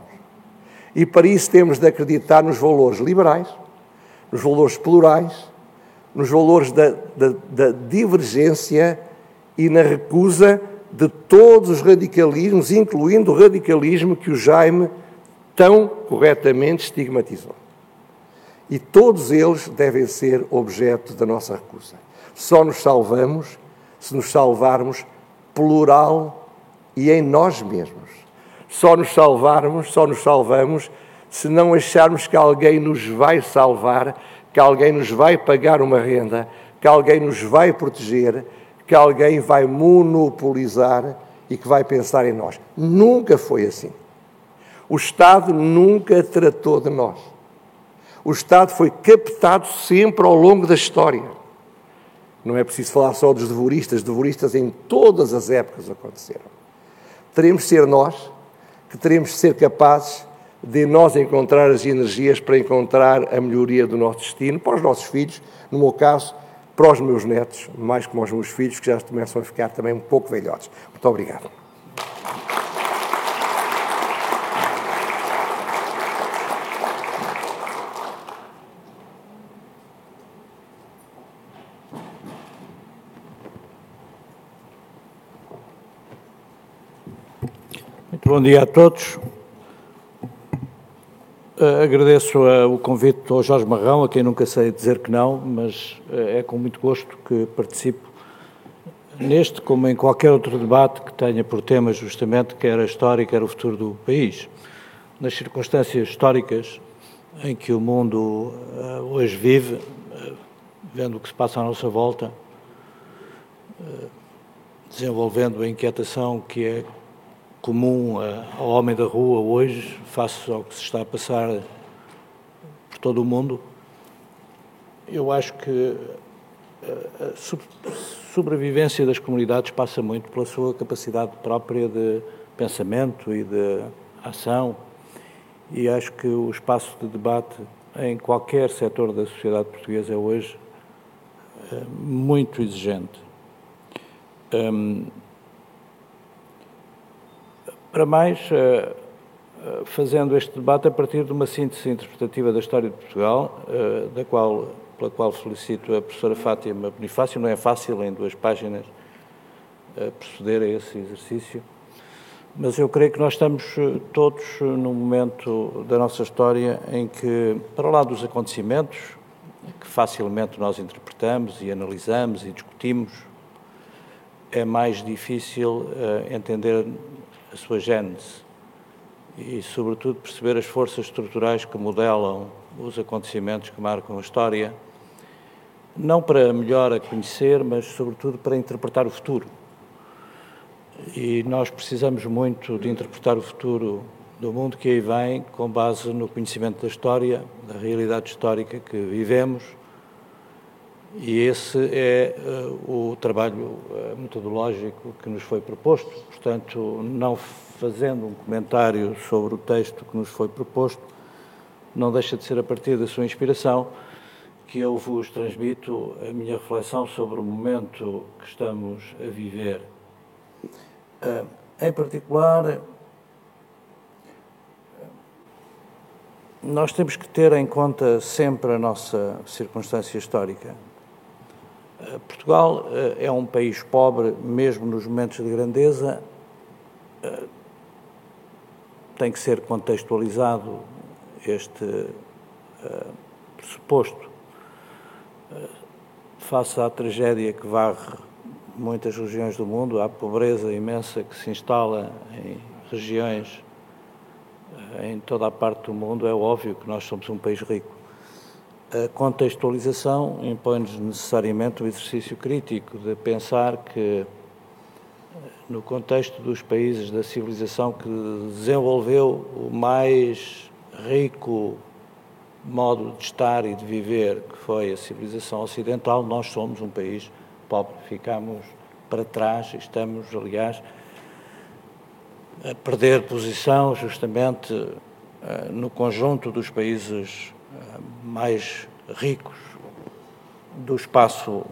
E para isso temos de acreditar nos valores liberais, nos valores plurais, nos valores da, da, da divergência e na recusa de todos os radicalismos, incluindo o radicalismo que o Jaime tão corretamente estigmatizou. E todos eles devem ser objeto da nossa recusa. Só nos salvamos se nos salvarmos plural e em nós mesmos. Só nos salvarmos, só nos salvamos se não acharmos que alguém nos vai salvar, que alguém nos vai pagar uma renda, que alguém nos vai proteger, que alguém vai monopolizar e que vai pensar em nós. Nunca foi assim. O Estado nunca tratou de nós. O Estado foi captado sempre ao longo da história. Não é preciso falar só dos devoristas, devoristas em todas as épocas aconteceram. Teremos de ser nós que teremos de ser capazes de nós encontrar as energias para encontrar a melhoria do nosso destino, para os nossos filhos, no meu caso, para os meus netos, mais como aos meus filhos, que já começam a ficar também um pouco velhotes. Muito obrigado. Bom dia a todos. Uh, agradeço uh, o convite ao Jorge Marrão, a quem nunca sei dizer que não, mas uh, é com muito gosto que participo neste, como em qualquer outro debate que tenha por tema justamente quer a história, quer o futuro do país. Nas circunstâncias históricas em que o mundo hoje vive, vendo o que se passa à nossa volta, desenvolvendo a inquietação que é comum ao homem da rua hoje, face ao que se está a passar por todo o mundo, eu acho que a sobrevivência das comunidades passa muito pela sua capacidade própria de pensamento e de ação, e acho que o espaço de debate em qualquer setor da sociedade portuguesa é hoje é muito exigente. Um, para mais, eh, eh, fazendo este debate a partir de uma síntese interpretativa da história de Portugal, eh, da qual, pela qual felicito a professora Fátima Bonifácio. Não é fácil, em duas páginas, proceder a esse exercício, mas eu creio que nós estamos todos num momento da nossa história em que, para lá dos acontecimentos, que facilmente nós interpretamos e analisamos e discutimos, é mais difícil entender a sua gênese e, sobretudo, perceber as forças estruturais que modelam os acontecimentos que marcam a história, não para melhor a conhecer, mas, sobretudo, para interpretar o futuro. E nós precisamos muito de interpretar o futuro do mundo que aí vem com base no conhecimento da história, da realidade histórica que vivemos e esse é uh, o trabalho uh, metodológico que nos foi proposto. Portanto, não fazendo um comentário sobre o texto que nos foi proposto, não deixa de ser a partir da sua inspiração que eu vos transmito a minha reflexão sobre o momento que estamos a viver. Uh, em particular, nós temos que ter em conta sempre a nossa circunstância histórica. Eh, Portugal eh, é um país pobre, mesmo nos momentos de grandeza, eh, tem que ser contextualizado este pressuposto face à tragédia que varre muitas regiões do mundo, à pobreza imensa que se instala em regiões em toda a parte do mundo, é óbvio que nós somos um país rico. A contextualização impõe-nos necessariamente o exercício crítico de pensar que, no contexto dos países da civilização que desenvolveu o mais rico modo de estar e de viver, que foi a civilização ocidental, nós somos um país pobre. Ficamos para trás estamos, aliás, a perder posição justamente eh, no conjunto dos países mais ricos do espaço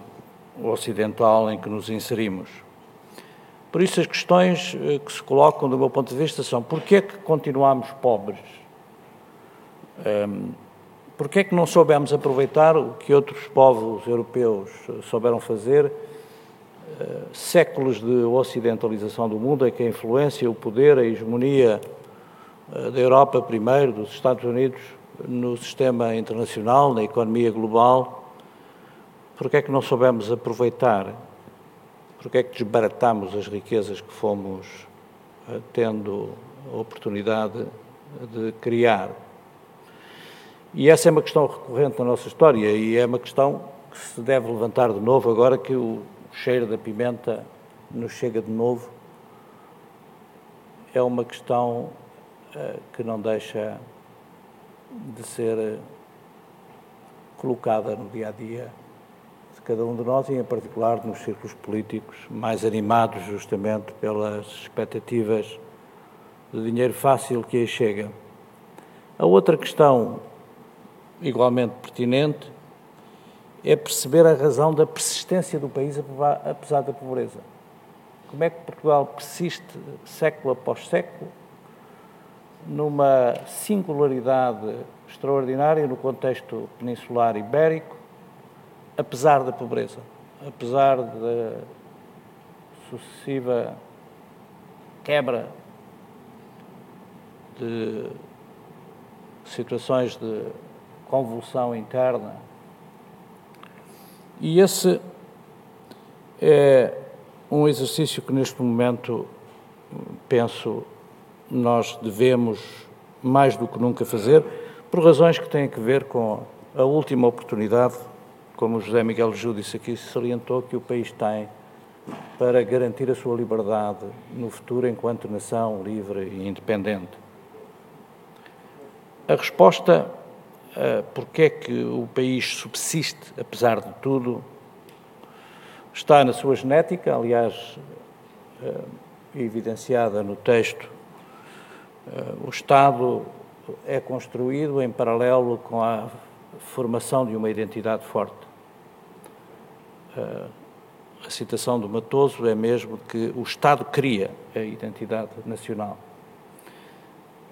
ocidental em que nos inserimos. Por isso, as questões eh, que se colocam, do meu ponto de vista, são porquê é que continuamos pobres? Um, porquê é que não soubemos aproveitar o que outros povos europeus souberam fazer séculos de ocidentalização do mundo, em que a influência, o poder, a hegemonia eh, da Europa primeiro, dos Estados Unidos no sistema internacional, na economia global, porque é que não soubemos aproveitar? Porque é que desbaratamos as riquezas que fomos eh, tendo a oportunidade de criar? E essa é uma questão recorrente na nossa história e é uma questão que se deve levantar de novo agora que o cheiro da pimenta nos chega de novo, é uma questão uh, que não deixa de ser uh, colocada no dia a dia de cada um de nós e, em particular, nos círculos políticos mais animados justamente pelas expectativas de dinheiro fácil que aí chega. A outra questão, igualmente pertinente, é perceber a razão da persistência do país apesar da pobreza. Como é que Portugal persiste século após século numa singularidade extraordinária no contexto peninsular ibérico, apesar da pobreza, apesar da sucessiva quebra de situações de convulsão interna. E esse é um exercício que neste momento, penso, nós devemos mais do que nunca fazer, por razões que têm a ver com a última oportunidade, como o José Miguel Júdice aqui, salientou que o país tem para garantir a sua liberdade no futuro enquanto nação livre e independente. A resposta uh, porque é que o país subsiste, apesar de tudo, está na sua genética, aliás, uh, evidenciada no texto. Uh, o Estado é construído em paralelo com a formação de uma identidade forte. a citação do Matoso é mesmo que o Estado cria a identidade nacional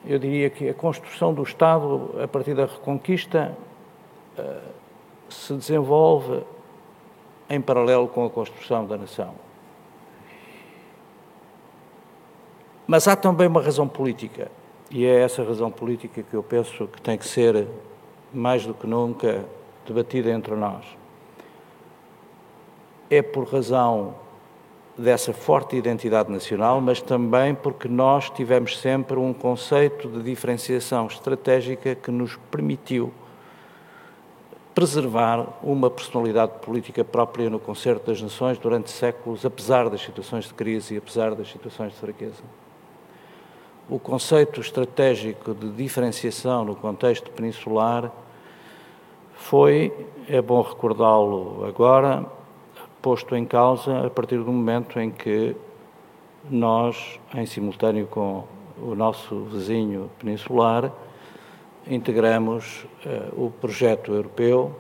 eu diria que a construção do Estado, a partir da Reconquista, eh, se desenvolve em paralelo com a construção da nação. Mas há também uma razão política, e é essa razão política que eu penso que tem que ser, mais do que nunca, debatida entre nós. É por razão dessa forte identidade nacional, mas também porque nós tivemos sempre um conceito de diferenciação estratégica que nos permitiu preservar uma personalidade política própria no concerto das nações durante séculos, apesar das situações de crise e apesar das situações de fraqueza. O conceito estratégico de diferenciação no contexto peninsular foi, é bom recordá-lo agora, posto em causa a partir do momento em que nós, em simultâneo com o nosso vizinho peninsular, integramos uh, o projeto europeu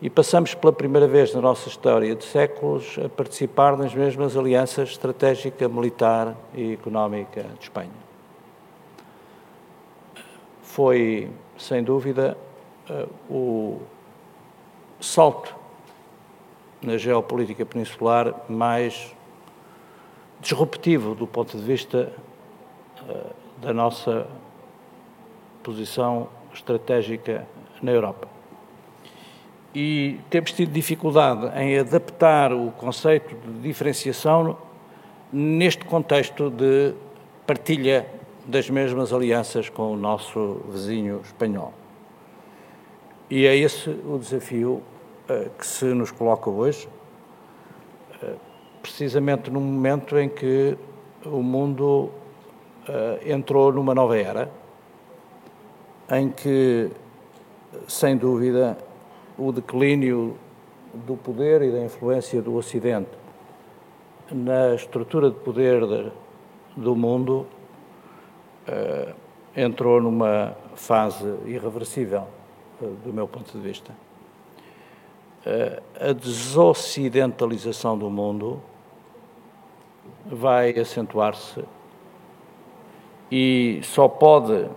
e passamos pela primeira vez na nossa história de séculos a participar nas mesmas alianças estratégica, militar e económica de Espanha. Foi, sem dúvida, uh, o salto na geopolítica peninsular mais disruptivo do ponto de vista uh, da nossa posição estratégica na Europa. E temos tido dificuldade em adaptar o conceito de diferenciação neste contexto de partilha das mesmas alianças com o nosso vizinho espanhol. E é esse o desafio uh, que se nos coloca hoje, uh, precisamente no momento em que o mundo uh, entrou numa nova era, em que, sem dúvida, o declínio do poder e da influência do Ocidente na estrutura de poder de, do mundo uh, entrou numa fase irreversível, uh, do meu ponto de vista. Uh, a desocidentalização do mundo vai acentuar-se e só pode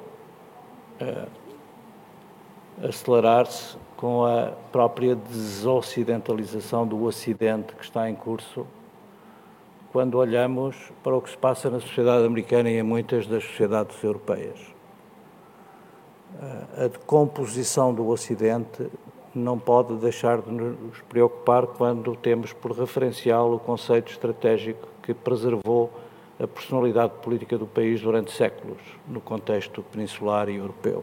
acelerar-se com a própria desocidentalização do Ocidente que está em curso quando olhamos para o que se passa na sociedade americana e em muitas das sociedades europeias. A decomposição do Ocidente não pode deixar de nos preocupar quando temos por referencial o conceito estratégico que preservou a personalidade política do país durante séculos, no contexto peninsular e europeu.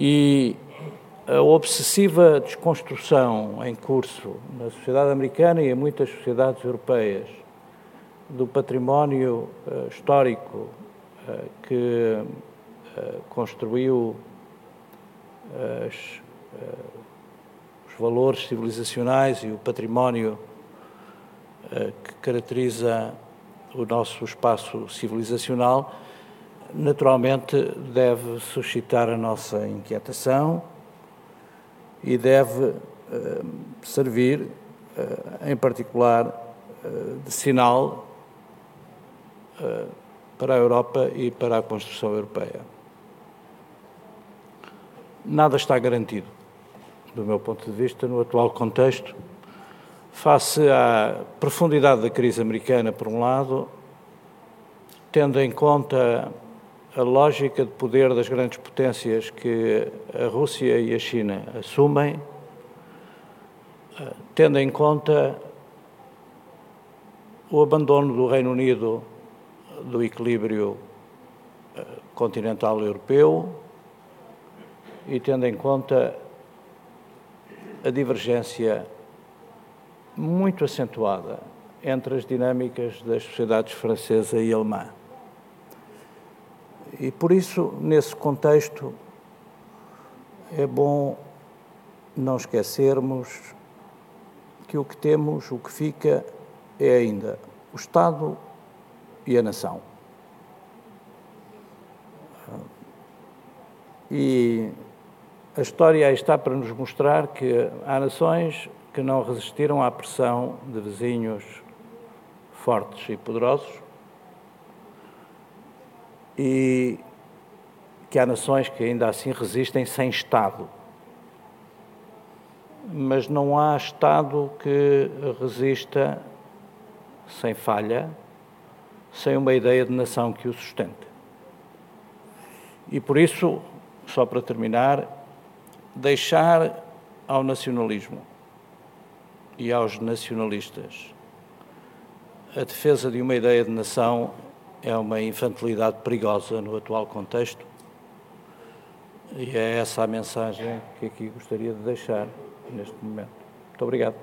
E a obsessiva desconstrução em curso na sociedade americana e em muitas sociedades europeias do património uh, histórico uh, que uh, construiu as, os valores civilizacionais e o património que caracteriza o nosso espaço civilizacional, naturalmente deve suscitar a nossa inquietação e deve uh, servir, uh, em particular, uh, de sinal para a Europa e para a construção europeia. Nada está garantido, do meu ponto de vista, no atual contexto, face à profundidade da crise americana, por um lado, tendo em conta a lógica de poder das grandes potências que a Rússia e a China assumem, eh, tendo em conta o abandono do Reino Unido do equilíbrio eh, continental europeu e tendo em conta a divergência muito acentuada entre as dinâmicas das sociedades francesa e alemã. E por isso, nesse contexto, é bom não esquecermos que o que temos, o que fica, é ainda o Estado e a nação. E a história está para nos mostrar que há nações que não resistiram à pressão de vizinhos fortes e poderosos e que há nações que ainda assim resistem sem Estado. Mas não há Estado que resista sem falha, sem uma ideia de nação que o sustente. E por isso, só para terminar, deixar ao nacionalismo e aos nacionalistas a defesa de uma ideia de nação é uma infantilidade perigosa no atual contexto e é essa a mensagem que aqui gostaria de deixar neste momento. Muito obrigado.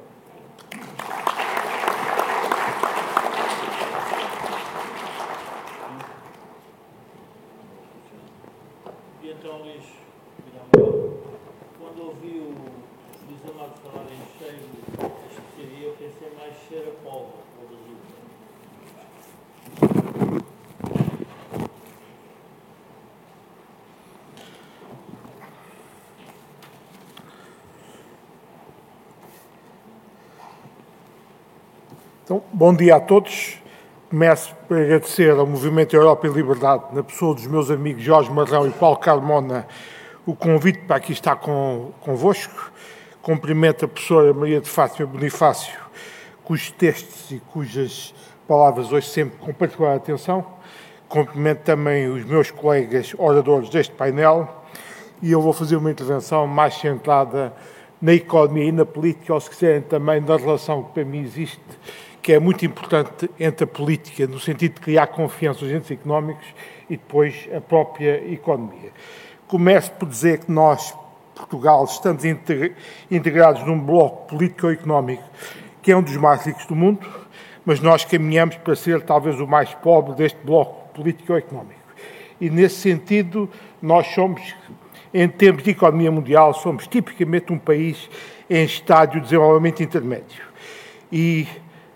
E então, Luís, quando ouvi o José Marcos falar em especiaria, eu pensei mais cheiro a pólvora. Então, bom dia a todos. Começo por agradecer ao Movimento Europa e Liberdade, na pessoa dos meus amigos Jorge Marrão e Paulo Carmona, o convite para aqui estar com, convosco. Cumprimento a professora Maria de Fátima cumprimento também os meus colegas oradores deste painel e eu vou fazer uma intervenção mais centrada na economia e na política, ou se quiserem também na relação que para mim existe, que é muito importante entre a política, no sentido de criar confiança nos entes económicos e depois a própria economia. Começo por dizer que nós, Portugal, estamos integrados num bloco político-económico que é um dos mais ricos do mundo, mas nós caminhamos para ser talvez o mais pobre deste bloco político-económico. E nesse sentido, nós somos, em termos de economia mundial, somos tipicamente um país em estádio de desenvolvimento intermédio. E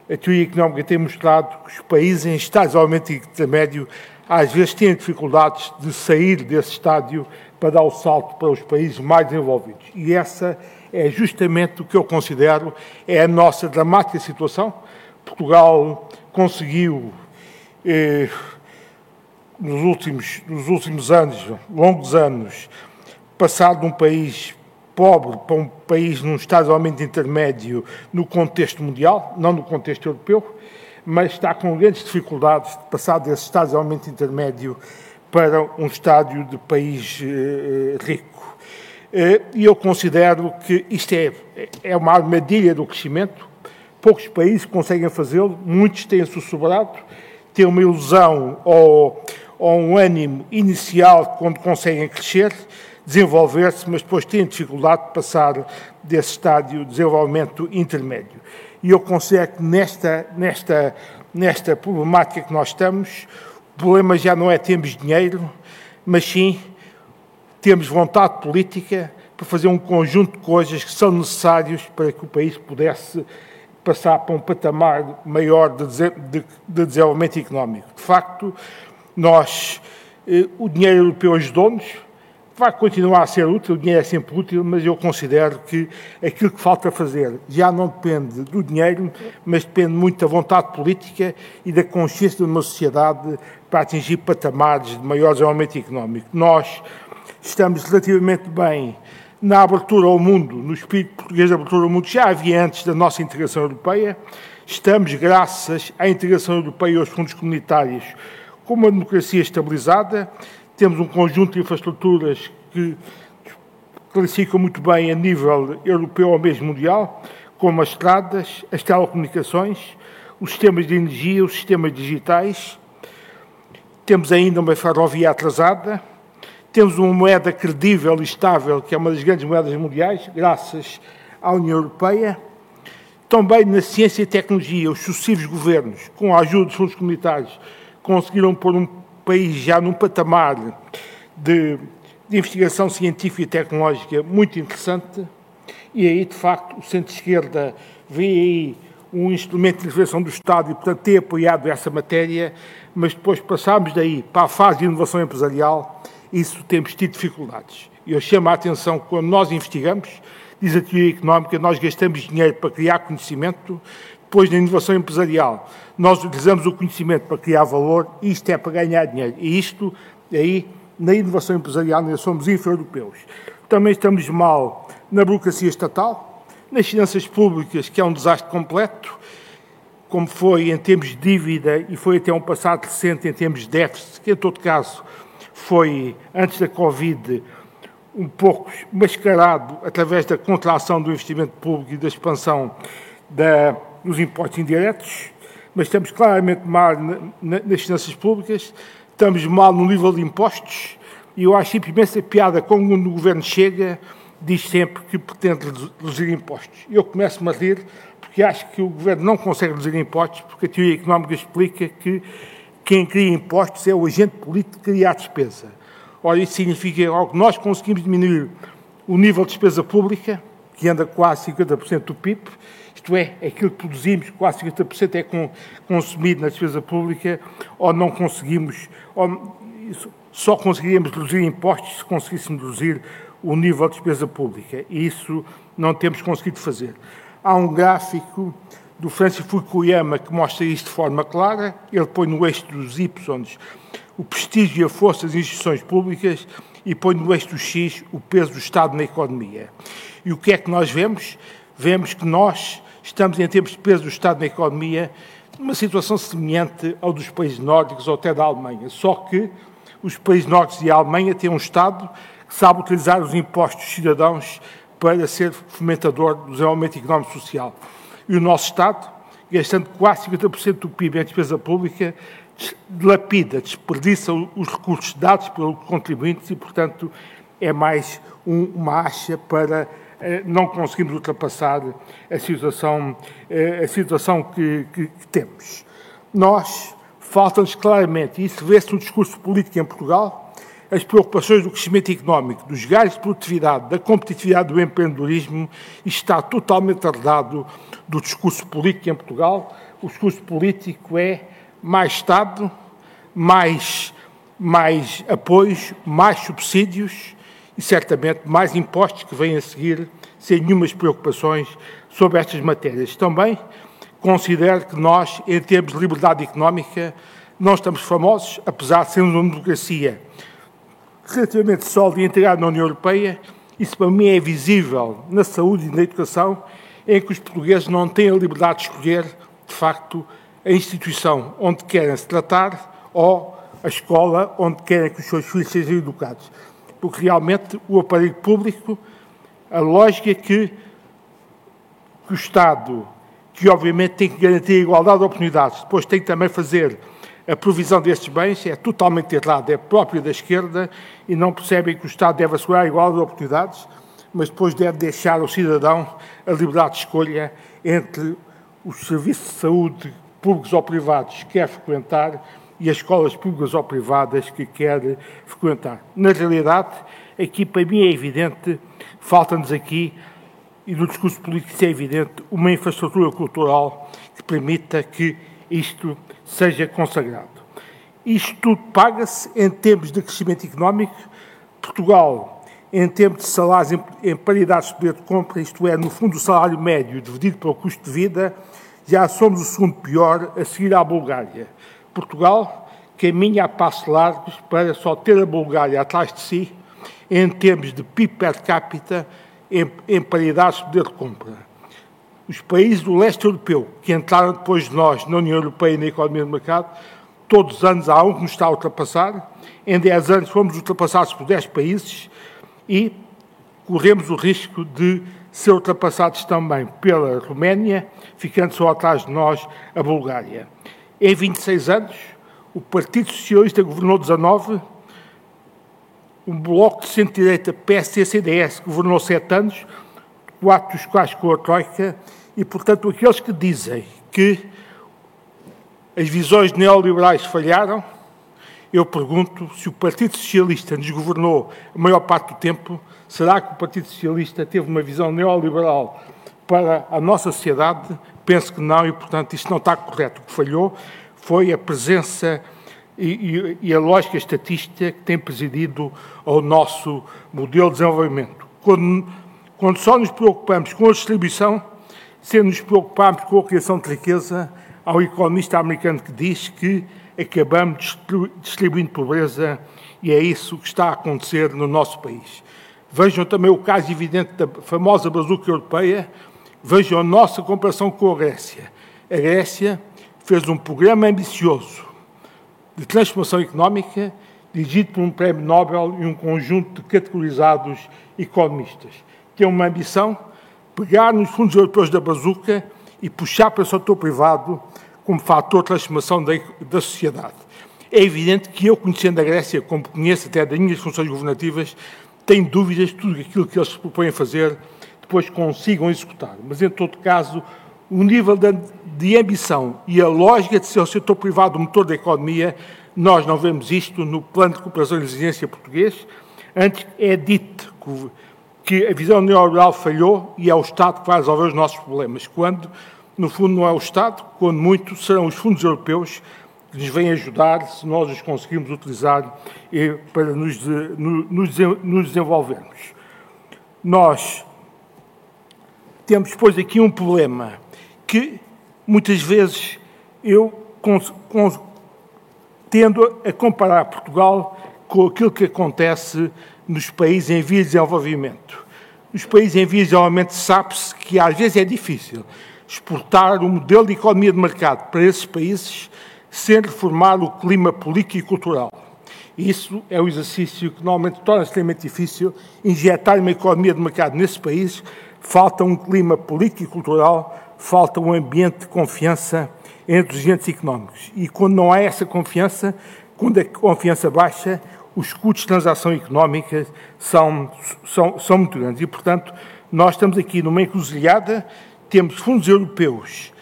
a teoria económica tem mostrado que os países em estádio de intermédio às vezes têm dificuldades de sair desse estádio para dar o salto para os países mais desenvolvidos. E essa é justamente o que eu considero é a nossa dramática situação. Portugal conseguiu, eh, nos, últimos, nos últimos anos, longos anos, passar de um país pobre para um país num estado de aumento intermédio no contexto mundial, não no contexto europeu, mas está com grandes dificuldades de passar desse estado de aumento intermédio para um estádio de país eh, rico. Eh, e eu considero que isto é, é uma armadilha do crescimento. Poucos países conseguem fazê-lo, muitos têm sussurrado, têm uma ilusão ou, ou um ânimo inicial quando conseguem crescer, desenvolver-se, mas depois têm dificuldade de passar desse estádio de desenvolvimento intermédio. E eu considero que nesta, nesta, nesta problemática que nós estamos, o problema já não é termos dinheiro, mas sim temos vontade política para fazer um conjunto de coisas que são necessárias para que o país pudesse passar para um patamar maior de, de, de desenvolvimento económico. De facto, nós, eh, o dinheiro europeu ajudou-nos, vai continuar a ser útil, o dinheiro é sempre útil, mas eu considero que aquilo que falta fazer já não depende do dinheiro, mas depende muito da vontade política e da consciência de uma sociedade para atingir patamares de maior desenvolvimento económico. Nós estamos relativamente bem na abertura ao mundo, no espírito português de abertura ao mundo, já havia antes da nossa integração europeia. Estamos, graças à integração europeia e aos fundos comunitários, com uma democracia estabilizada, temos um conjunto de infraestruturas que classificam muito bem a nível europeu ou mesmo mundial, como as estradas, as telecomunicações, os sistemas de energia, os sistemas digitais. Temos ainda uma ferrovia atrasada, temos uma moeda credível e estável, que é uma das grandes moedas mundiais, graças à União Europeia. Também na ciência e tecnologia, os sucessivos governos, com a ajuda dos fundos comunitários, conseguiram pôr um país já num patamar de, de investigação científica e tecnológica muito interessante, e aí, de facto, o centro-esquerda vê aí um instrumento de intervenção do Estado e, portanto, tem apoiado essa matéria, mas depois passamos daí para a fase de inovação empresarial, isso temos tido dificuldades. Eu chamo a atenção que quando nós investigamos, diz a teoria económica, nós gastamos dinheiro para criar conhecimento, depois na inovação empresarial, nós utilizamos o conhecimento para criar valor, isto é para ganhar dinheiro. E isto, aí, na inovação empresarial, nós somos infra-europeus. Também estamos mal na burocracia estatal, nas finanças públicas, que é um desastre completo, como foi em termos de dívida e foi até um passado recente em termos de déficit, que em todo caso foi, antes da Covid, um pouco mascarado através da contração do investimento público e da expansão da, dos impostos indiretos, mas estamos claramente mal nas finanças públicas, estamos mal no nível de impostos, e eu acho imensa piada quando o governo chega, diz sempre que pretende reduzir impostos. Eu começo-me a rir, porque acho que o governo não consegue reduzir impostos, porque a teoria económica explica que quem cria impostos é o agente político que cria a despesa. Ora, isso significa que nós conseguimos diminuir o nível de despesa pública, que anda quase 50% do PIB, isto é, aquilo que produzimos, quase 50% é consumido na despesa pública, ou não conseguimos, ou só conseguiríamos reduzir impostos se conseguíssemos reduzir o nível de despesa pública. E isso não temos conseguido fazer. Há um gráfico do Francis Fukuyama que mostra isto de forma clara. Ele põe no eixo dos Y o prestígio e a força das instituições públicas e põe no eixo do X o peso do Estado na economia. E o que é que nós vemos? Vemos que nós estamos, em termos de peso do Estado na economia, uma situação semelhante ao dos países nórdicos ou até da Alemanha, só que os países nórdicos e a Alemanha têm um Estado que sabe utilizar os impostos dos cidadãos para ser fomentador do desenvolvimento económico e social. E o nosso Estado, gastando quase 50% do PIB em despesa pública, dilapida, desperdiça os recursos dados pelos contribuintes e, portanto, é mais um, uma acha para não conseguirmos ultrapassar a situação, eh, a situação que, que, que temos. Nós, falta-nos claramente, e isso vê-se no discurso político em Portugal, as preocupações do crescimento económico, dos ganhos de produtividade, da competitividade do empreendedorismo, está totalmente arredado do discurso político em Portugal. O discurso político é mais Estado, mais, mais apoios, mais subsídios e certamente mais impostos que vêm a seguir, sem nenhumas preocupações sobre estas matérias. Também considero que nós, em termos de liberdade económica, não estamos famosos, apesar de sermos uma democracia relativamente sólida e integrada na União Europeia, isso para mim é visível na saúde e na educação, em que os portugueses não têm a liberdade de escolher, de facto, a instituição onde querem se tratar ou a escola onde querem que os seus filhos sejam educados. Porque realmente o aparelho público, a lógica que, que o Estado, que obviamente tem que garantir a igualdade de oportunidades, depois tem que também fazer a provisão destes bens, é totalmente errada, é própria da esquerda e não percebem que o Estado deve assegurar a igualdade de oportunidades, mas depois deve deixar ao cidadão a liberdade de escolha entre os serviços de saúde públicos ou privados que quer frequentar e as escolas públicas ou privadas que quer frequentar. Na realidade, aqui para mim é evidente, falta-nos aqui, e no discurso político isso é evidente, uma infraestrutura cultural que permita que isto seja consagrado. Isto tudo paga-se em termos de crescimento económico. Portugal, em termos de salários em, em paridade de poder de compra, isto é, no fundo, o salário médio dividido pelo custo de vida, já somos o segundo pior a seguir à Bulgária. Portugal caminha a passos largos para só ter a Bulgária atrás de si em termos de PIB per capita em, em paridade de poder de compra. Os países do leste europeu, que entraram depois de nós na União Europeia e na economia de mercado, todos os anos há um que nos está a ultrapassar. Em 10 anos fomos ultrapassados por 10 países e corremos o risco de ser ultrapassados também pela Roménia, ficando só atrás de nós a Bulgária. Em 26 anos, o Partido Socialista governou 19, um bloco de centro-direita PSD-CDS governou 7 anos, quatro dos quais com a Troika, e, portanto, aqueles que dizem que as visões neoliberais falharam, eu pergunto se o Partido Socialista nos governou a maior parte do tempo, será que o Partido Socialista teve uma visão neoliberal para a nossa sociedade? Penso que não e, portanto, isto não está correto. O que falhou foi a presença e, e, e a lógica estatística que tem presidido ao nosso modelo de desenvolvimento. Quando, quando só nos preocupamos com a distribuição, sem nos preocuparmos com a criação de riqueza, há um economista americano que diz que acabamos distribuindo pobreza e é isso que está a acontecer no nosso país. Vejam também o caso evidente da famosa bazuca europeia, vejam a nossa comparação com a Grécia. A Grécia fez um programa ambicioso de transformação económica dirigido por um prémio Nobel e um conjunto de categorizados economistas. Tem uma ambição, pegar nos fundos europeus da bazuca e puxar para o setor privado como fator de transformação da, da sociedade. É evidente que eu, conhecendo a Grécia, como conheço até das minhas funções governativas, tenho dúvidas de tudo aquilo que eles se propõem a fazer, depois consigam executar. Mas, em todo caso, o nível de, ambição e a lógica de ser o setor privado o motor da economia, nós não vemos isto no plano de cooperação e resiliência português. Antes é dito que a visão neoliberal falhou e é o Estado que vai resolver os nossos problemas, quando no fundo, não é o Estado, quando muito serão os fundos europeus que nos vêm ajudar, se nós os conseguirmos utilizar para nos, nos, nos desenvolvermos. Nós temos, depois, aqui um problema que muitas vezes eu tendo a comparar Portugal com aquilo que acontece nos países em vias de desenvolvimento. Nos países em vias de desenvolvimento sabe-se que às vezes é difícil exportar o modelo de economia de mercado para esses países sem reformar o clima político e cultural. Isso é o exercício que normalmente torna extremamente difícil injetar uma economia de mercado nesses países. Falta um clima político e cultural, falta um ambiente de confiança entre os agentes económicos. E quando não há essa confiança, quando a confiança baixa, os custos de transação económica são, são, são muito grandes. E, portanto, nós estamos aqui numa encruzilhada, temos fundos europeus,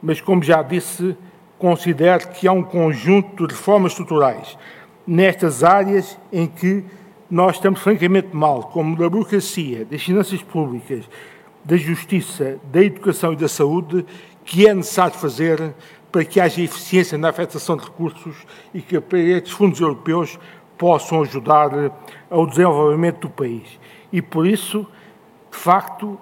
mas, como já disse, considero que há um conjunto de reformas estruturais nestas áreas em que nós estamos francamente mal, como da burocracia, das finanças públicas, da justiça, da educação e da saúde, que é necessário fazer para que haja eficiência na afetação de recursos e que estes fundos europeus possam ajudar ao desenvolvimento do país. E por isso, de facto,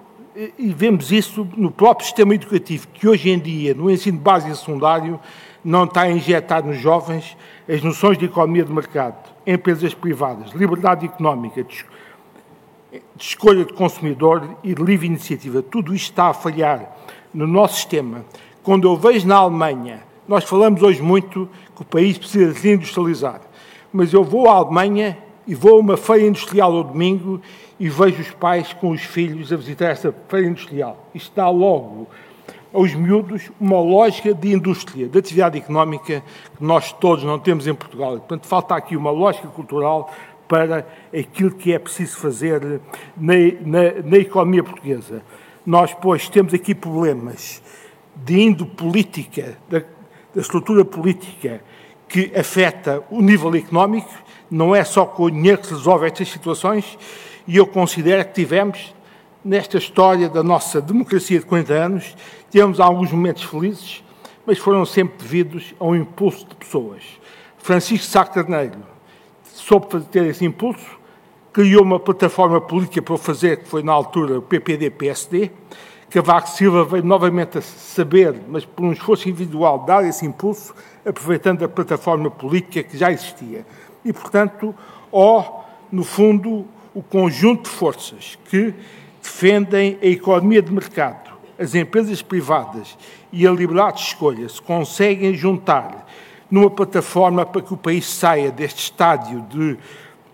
e vemos isso no próprio sistema educativo, que hoje em dia, no ensino básico e secundário, não está a injetar nos jovens as noções de economia de mercado, empresas privadas, liberdade económica, de escolha de consumidor e de livre iniciativa. Tudo isto está a falhar no nosso sistema. Quando eu vejo na Alemanha, nós falamos hoje muito que o país precisa se industrializar, mas eu vou à Alemanha e vou a uma feira industrial ao domingo e vejo os pais com os filhos a visitar essa feira industrial. Isto dá logo aos miúdos uma lógica de indústria, de atividade económica que nós todos não temos em Portugal. Portanto, falta aqui uma lógica cultural para aquilo que é preciso fazer na, na, na economia portuguesa. Nós, pois, temos aqui problemas de índole política, da, da estrutura política que afeta o nível económico, não é só com o dinheiro que se resolve estas situações, e eu considero que tivemos, nesta história da nossa democracia de 40 anos, Tivemos alguns momentos felizes, mas foram sempre devidos a um impulso de pessoas. Francisco Sá Carneiro soube ter esse impulso, criou uma plataforma política para o fazer, que foi na altura o PPD-PSD. Cavaco Silva veio novamente a saber, mas por um esforço individual, dar esse impulso, aproveitando a plataforma política que já existia. E, portanto, ó, no fundo, o conjunto de forças que defendem a economia de mercado, as empresas privadas e a liberdade de escolha se conseguem juntar numa plataforma para que o país saia deste estádio de,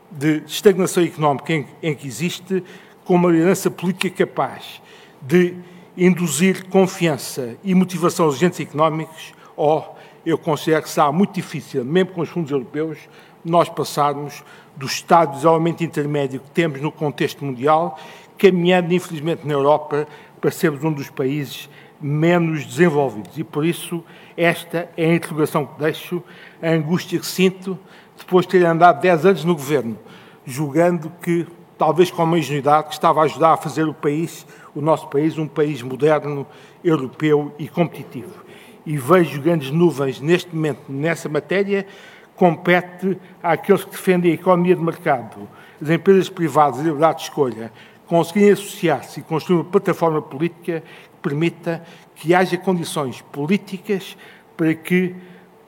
de estagnação económica em, em, que existe, com uma liderança política capaz de induzir confiança e motivação aos agentes económicos, ou eu considero que será muito difícil, mesmo com os fundos europeus, nós passarmos do estado de isolamento intermédio que temos no contexto mundial, caminhando, infelizmente, na Europa para sermos um dos países menos desenvolvidos. E por isso, esta é a interrogação que deixo, a angústia que sinto depois de ter andado 10 anos no governo, julgando que, talvez com uma ingenuidade, que estava a ajudar a fazer o país, o nosso país, um país moderno, europeu e competitivo. E vejo grandes nuvens neste momento nessa matéria, compete àqueles que defendem a economia de mercado, as empresas privadas, a liberdade de escolha, conseguirem associar-se e construir uma plataforma política que permita que haja condições políticas para que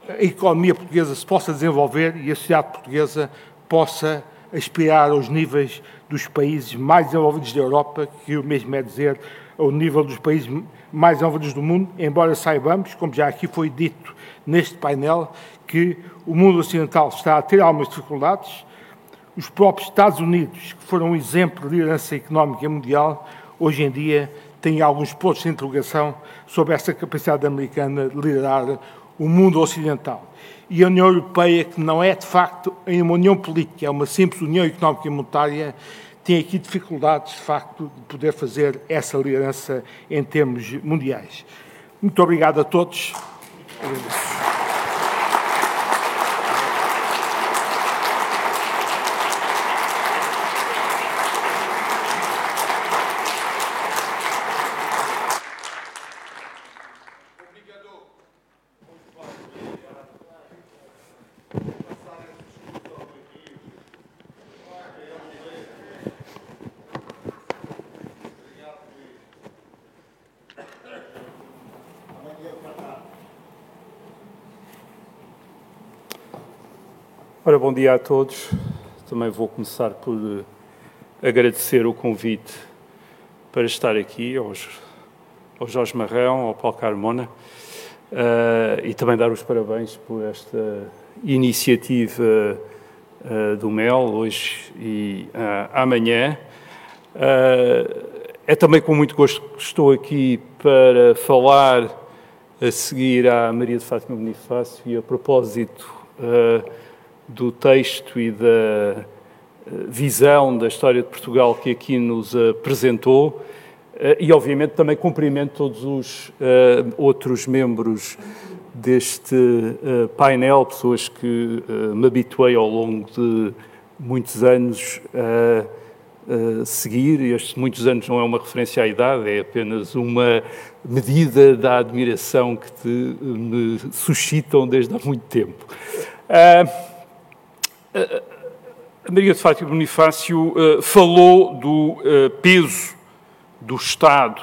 a economia portuguesa se possa desenvolver e a sociedade portuguesa possa aspirar aos níveis dos países mais desenvolvidos da Europa, que o mesmo é dizer ao nível dos países mais desenvolvidos do mundo, embora saibamos, como já aqui foi dito neste painel, que o mundo ocidental está a ter algumas dificuldades, os próprios Estados Unidos, que foram um exemplo de liderança económica mundial, hoje em dia têm alguns pontos de interrogação sobre essa capacidade americana de liderar o mundo ocidental. E a União Europeia, que não é de facto uma união política, é uma simples união económica e monetária, tem aqui dificuldades de facto de poder fazer essa liderança em termos mundiais. Muito obrigado a todos. Ora, bom dia a todos. Também vou começar por eh, agradecer o convite para estar aqui aos ao Jorge Marrão, ao Paulo Carmona, uh, e também dar os parabéns por esta iniciativa uh, do MEL, hoje e uh, amanhã. é também com muito gosto que estou aqui para falar a seguir à Maria de Fátima Bonifácio e a propósito do texto e da visão da história de Portugal que aqui nos apresentou. Eh, e, obviamente, também cumprimento todos os uh, outros membros deste painel, pessoas que me habituei ao longo de muitos anos a seguir. Estes muitos anos não é uma referência à idade, é apenas uma medida da admiração que te, me suscitam desde há muito tempo. A Maria de Fátima Bonifácio falou do peso do Estado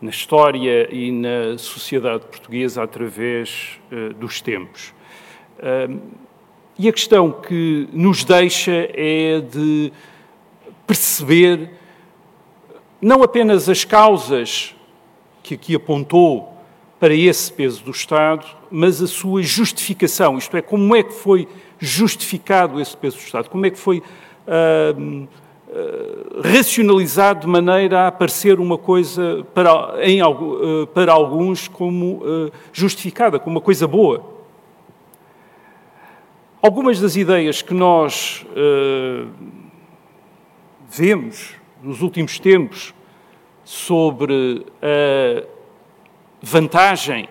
na história e na sociedade portuguesa através uh, dos tempos. E a questão que nos deixa é de perceber não apenas as causas que aqui apontou para esse peso do Estado, mas a sua justificação, isto é, como é que foi justificado esse peso do Estado, como é que foi uh, eh, racionalizado de maneira a parecer uma coisa para, em, eh, para alguns como eh, justificada, como uma coisa boa. Algumas das ideias que nós uh, vemos nos últimos tempos sobre a vantagem,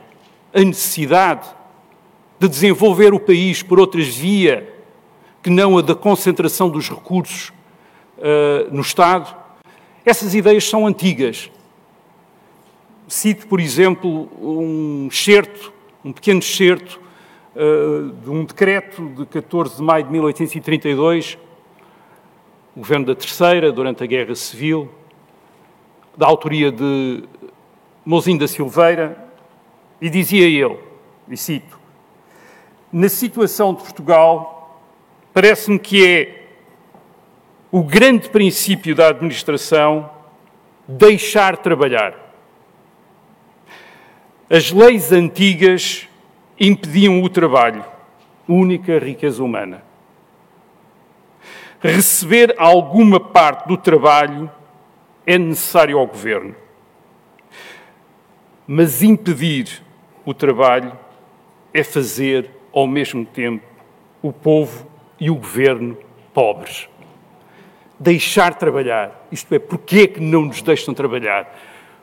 a necessidade de desenvolver o país por outras vias que não a da concentração dos recursos uh, no Estado, essas ideias são antigas. Cito, por exemplo, um excerto, um pequeno excerto uh, de um decreto de 14 de maio de 1832, o governo da Terceira, durante a Guerra Civil, da autoria de Mozinho da Silveira, e dizia ele, e cito, na situação de Portugal, parece-me que é o grande princípio da administração deixar trabalhar. As leis antigas impediam o trabalho, única riqueza humana. Receber alguma parte do trabalho é necessário ao governo. Mas impedir o trabalho é fazer ao mesmo tempo o povo e o governo pobres deixar trabalhar. Isto é, porquê é que não nos deixam trabalhar?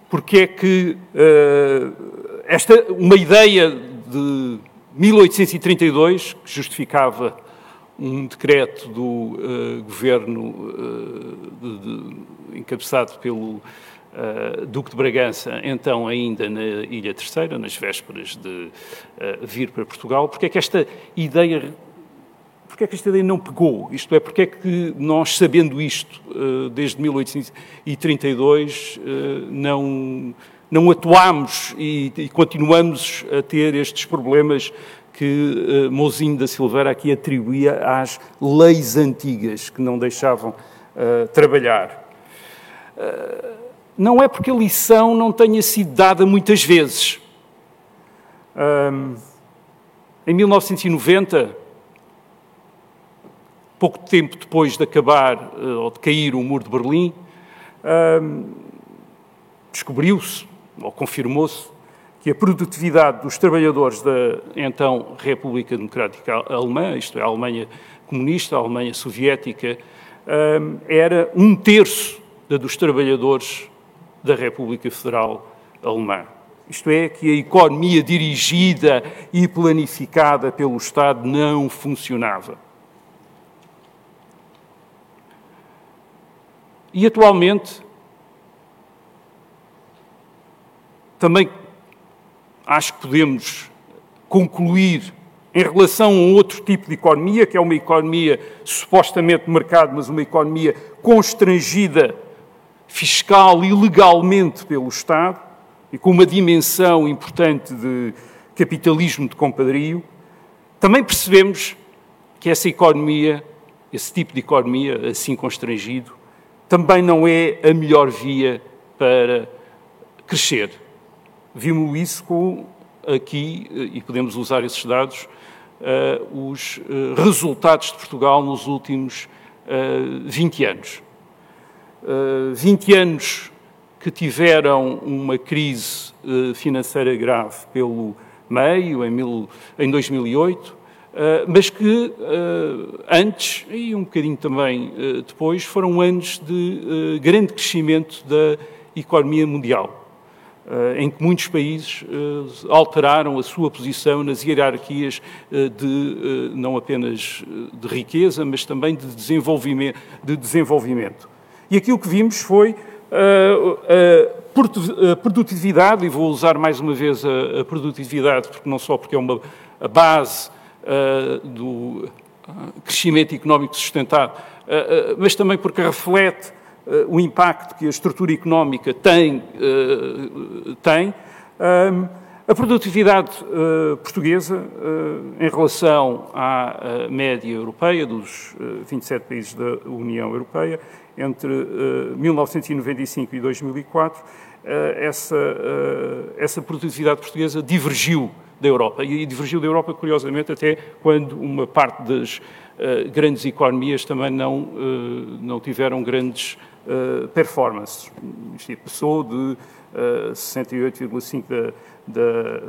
Porquê é que uh, esta, uma ideia de 1832, que justificava um decreto do uh, governo uh, de, de, encabeçado pelo Duque de Bragança, então ainda na Ilha Terceira, nas vésperas de vir para Portugal, porque é que esta ideia porque é que esta ideia não pegou? Isto é, porque é que nós, sabendo isto eh, desde 1832, eh, não, não atuámos e, e continuamos a ter estes problemas que uh, Mozinho da Silveira aqui atribuía às leis antigas que não deixavam uh, trabalhar. Não é porque a lição não tenha sido dada muitas vezes. em 1990, pouco tempo depois de acabar eh, ou de cair o muro de Berlim, descobriu-se, ou confirmou-se, que a produtividade dos trabalhadores da então República Democrática Alemã, isto é, a Alemanha comunista, a Alemanha soviética, era um terço da dos trabalhadores da República Federal Alemã. Isto é, que a economia dirigida e planificada pelo Estado não funcionava. E atualmente, também acho que podemos concluir em relação a outro tipo de economia, que é uma economia supostamente de mercado, mas uma economia constrangida fiscal e legalmente pelo Estado e com uma dimensão importante de capitalismo de compadrio, também percebemos que essa economia, esse tipo de economia assim constrangido, também não é a melhor via para crescer. Vimos isso com aqui, e podemos usar esses dados, os resultados de Portugal nos últimos 20 anos. 20 anos que tiveram uma crise financeira grave pelo meio, em, em 2008, Uh, mas que antes e um bocadinho também depois foram anos de grande crescimento da economia mundial, em que muitos países alteraram a sua posição nas hierarquias de não apenas de riqueza, mas também de desenvolvimento. De desenvolvimento. E aquilo que vimos foi a produtividade, e vou usar mais uma vez a, produtividade, porque não só porque é uma base do crescimento económico sustentado, mas também porque reflete o impacto que a estrutura económica tem. tem a produtividade portuguesa, em relação à média europeia, dos 27 países da União Europeia, entre 1995 e 2004, essa, essa produtividade portuguesa divergiu da Europa. E divergiu da Europa, curiosamente, até quando uma parte das uh, grandes economias também não, uh, não tiveram grandes uh, performances. Isto passou de 68,5% da, da,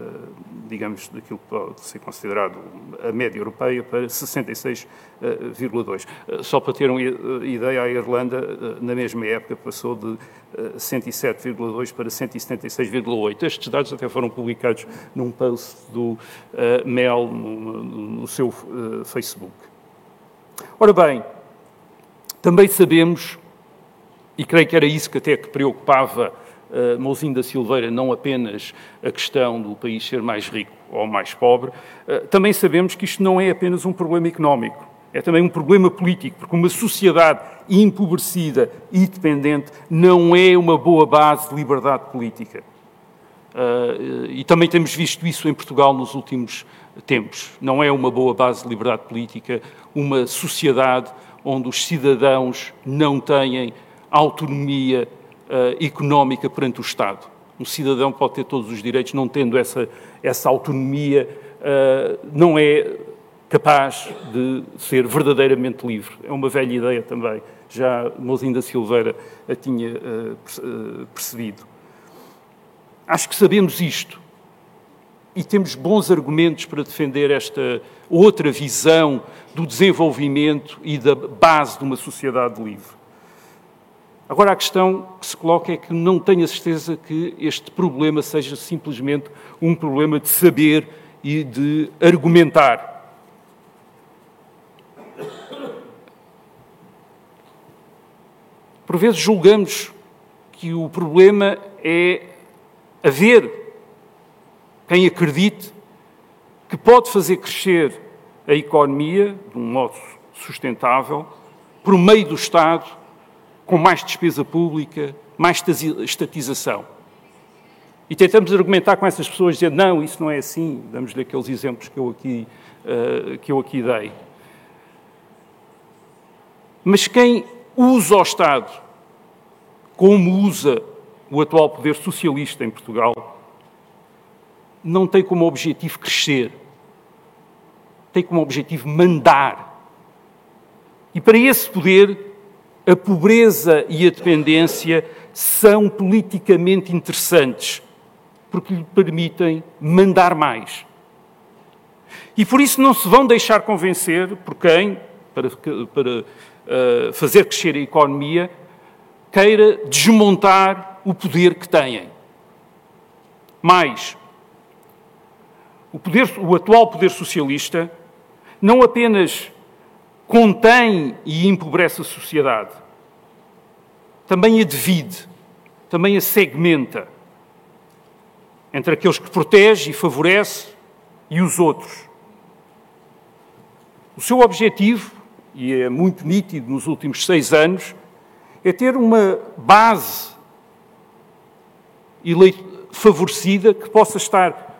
digamos, daquilo que pode ser considerado a média europeia para 66,2%. Só para ter uma ideia, a Irlanda, na mesma época, passou de 107,2 para 176,8. Estes dados até foram publicados num post do Mel no, seu Facebook. Ora bem, também sabemos, e creio que era isso que até que preocupava uh, Mouzinho da Silveira, não apenas a questão do país ser mais rico ou mais pobre, uh, também sabemos que isto não é apenas um problema económico é também um problema político, porque uma sociedade empobrecida e dependente não é uma boa base de liberdade política. Uh, e também temos visto isso em Portugal nos últimos tempos. Não é uma boa base de liberdade política uma sociedade onde os cidadãos não têm autonomia económica perante o Estado. Um cidadão pode ter todos os direitos, não tendo essa, essa autonomia, uh, não é capaz de ser verdadeiramente livre. É uma velha ideia também, já Mozinda Silveira a tinha uh, percebido. Acho que sabemos isto e temos bons argumentos para defender esta outra visão do desenvolvimento e da base de uma sociedade livre. Agora, a questão que se coloca é que não tenho a certeza que este problema seja simplesmente um problema de saber e de argumentar. Por vezes julgamos que o problema é haver quem acredite que pode fazer crescer a economia de um modo sustentável por meio do Estado, com mais despesa pública, mais estatização. E tentamos argumentar com essas pessoas, dizendo, não, isso não é assim, damos-lhe aqueles exemplos que eu aqui, uh, que eu aqui dei. Mas quem usa o Estado como usa o atual poder socialista em Portugal, não tem como objetivo crescer, tem como objetivo mandar. E para esse poder, a pobreza e a dependência são politicamente interessantes, porque lhe permitem mandar mais. E por isso não se vão deixar convencer por quem, para, para uh, fazer crescer a economia, queira desmontar o poder que têm. Mais, o, poder, o atual poder socialista não apenas contém e empobrece a sociedade, também a divide, também a segmenta entre aqueles que protege e favorece e os outros. O seu objetivo e é muito nítido nos últimos seis anos, é ter uma base favorecida que possa estar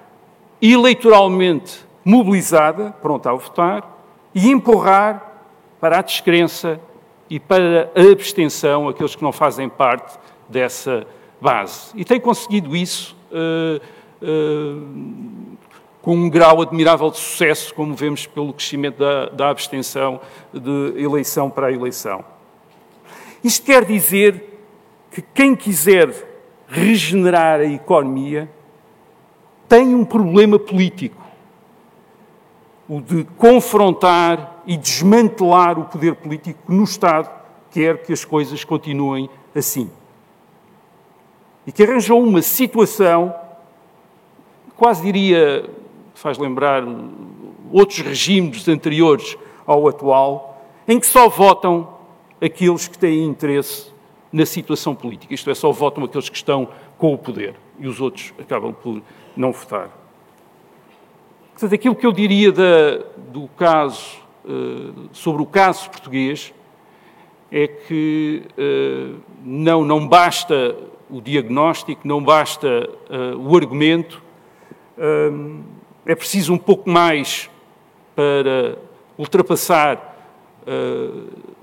eleitoralmente mobilizada, pronta a votar, e empurrar para a descrença e para a abstenção aqueles que não fazem parte dessa base. E tem conseguido isso uh, uh, com um grau admirável de sucesso, como vemos pelo crescimento da, da abstenção de eleição para eleição. Isto quer dizer que quem quiser regenerar a economia tem um problema político, o de confrontar e desmantelar o poder político no Estado, quer que as coisas continuem assim. E que arranjou uma situação, quase diria, faz lembrar outros regimes anteriores ao atual, em que só votam aqueles que têm interesse na situação política. Isto é, só votam aqueles que estão com o poder e os outros acabam por não votar. Portanto, aquilo que eu diria da, do caso, sobre o caso português, é que uh, não, não basta o diagnóstico, não basta uh, o argumento, é preciso um pouco mais para ultrapassar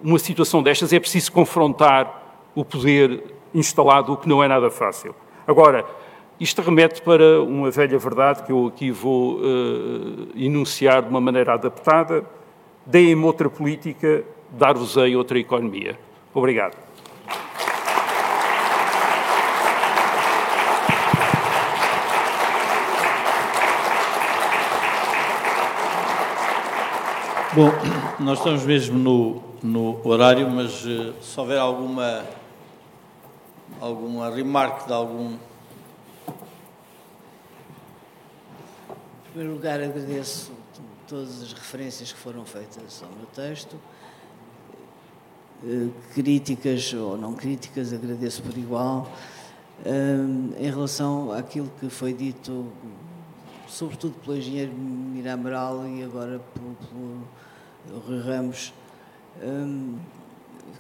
uma situação destas, é preciso confrontar o poder instalado, o que não é nada fácil. Agora, isto remete para uma velha verdade que eu aqui vou uh, enunciar de uma maneira adaptada. Deem-me outra política, dar-vos-ei outra economia. Obrigado. Bom, nós estamos mesmo no, no horário, mas uh, se houver alguma alguma remarque de algum. Em primeiro lugar, agradeço todas as referências que foram feitas ao meu texto. Eh, críticas ou não críticas, agradeço por igual. Eh, em relação àquilo que foi dito, sobretudo pelo engenheiro Miramaral e agora pelo, pelo Rui Ramos, eh,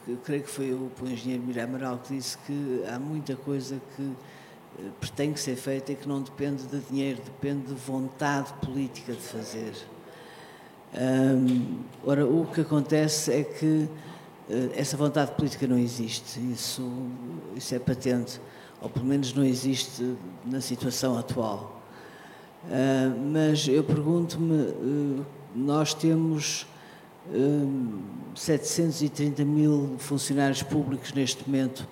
eu creio que foi o, o engenheiro Miramaral que disse que há muita coisa que eh, tem que ser feita e que não depende de dinheiro, depende de vontade política de fazer. Ora, o que acontece é que uh, essa vontade política não existe, isso, isso é patente, ou pelo menos não existe na situação atual. Uh, mas eu pergunto-me, uh, nós temos 730 mil funcionários públicos neste momento.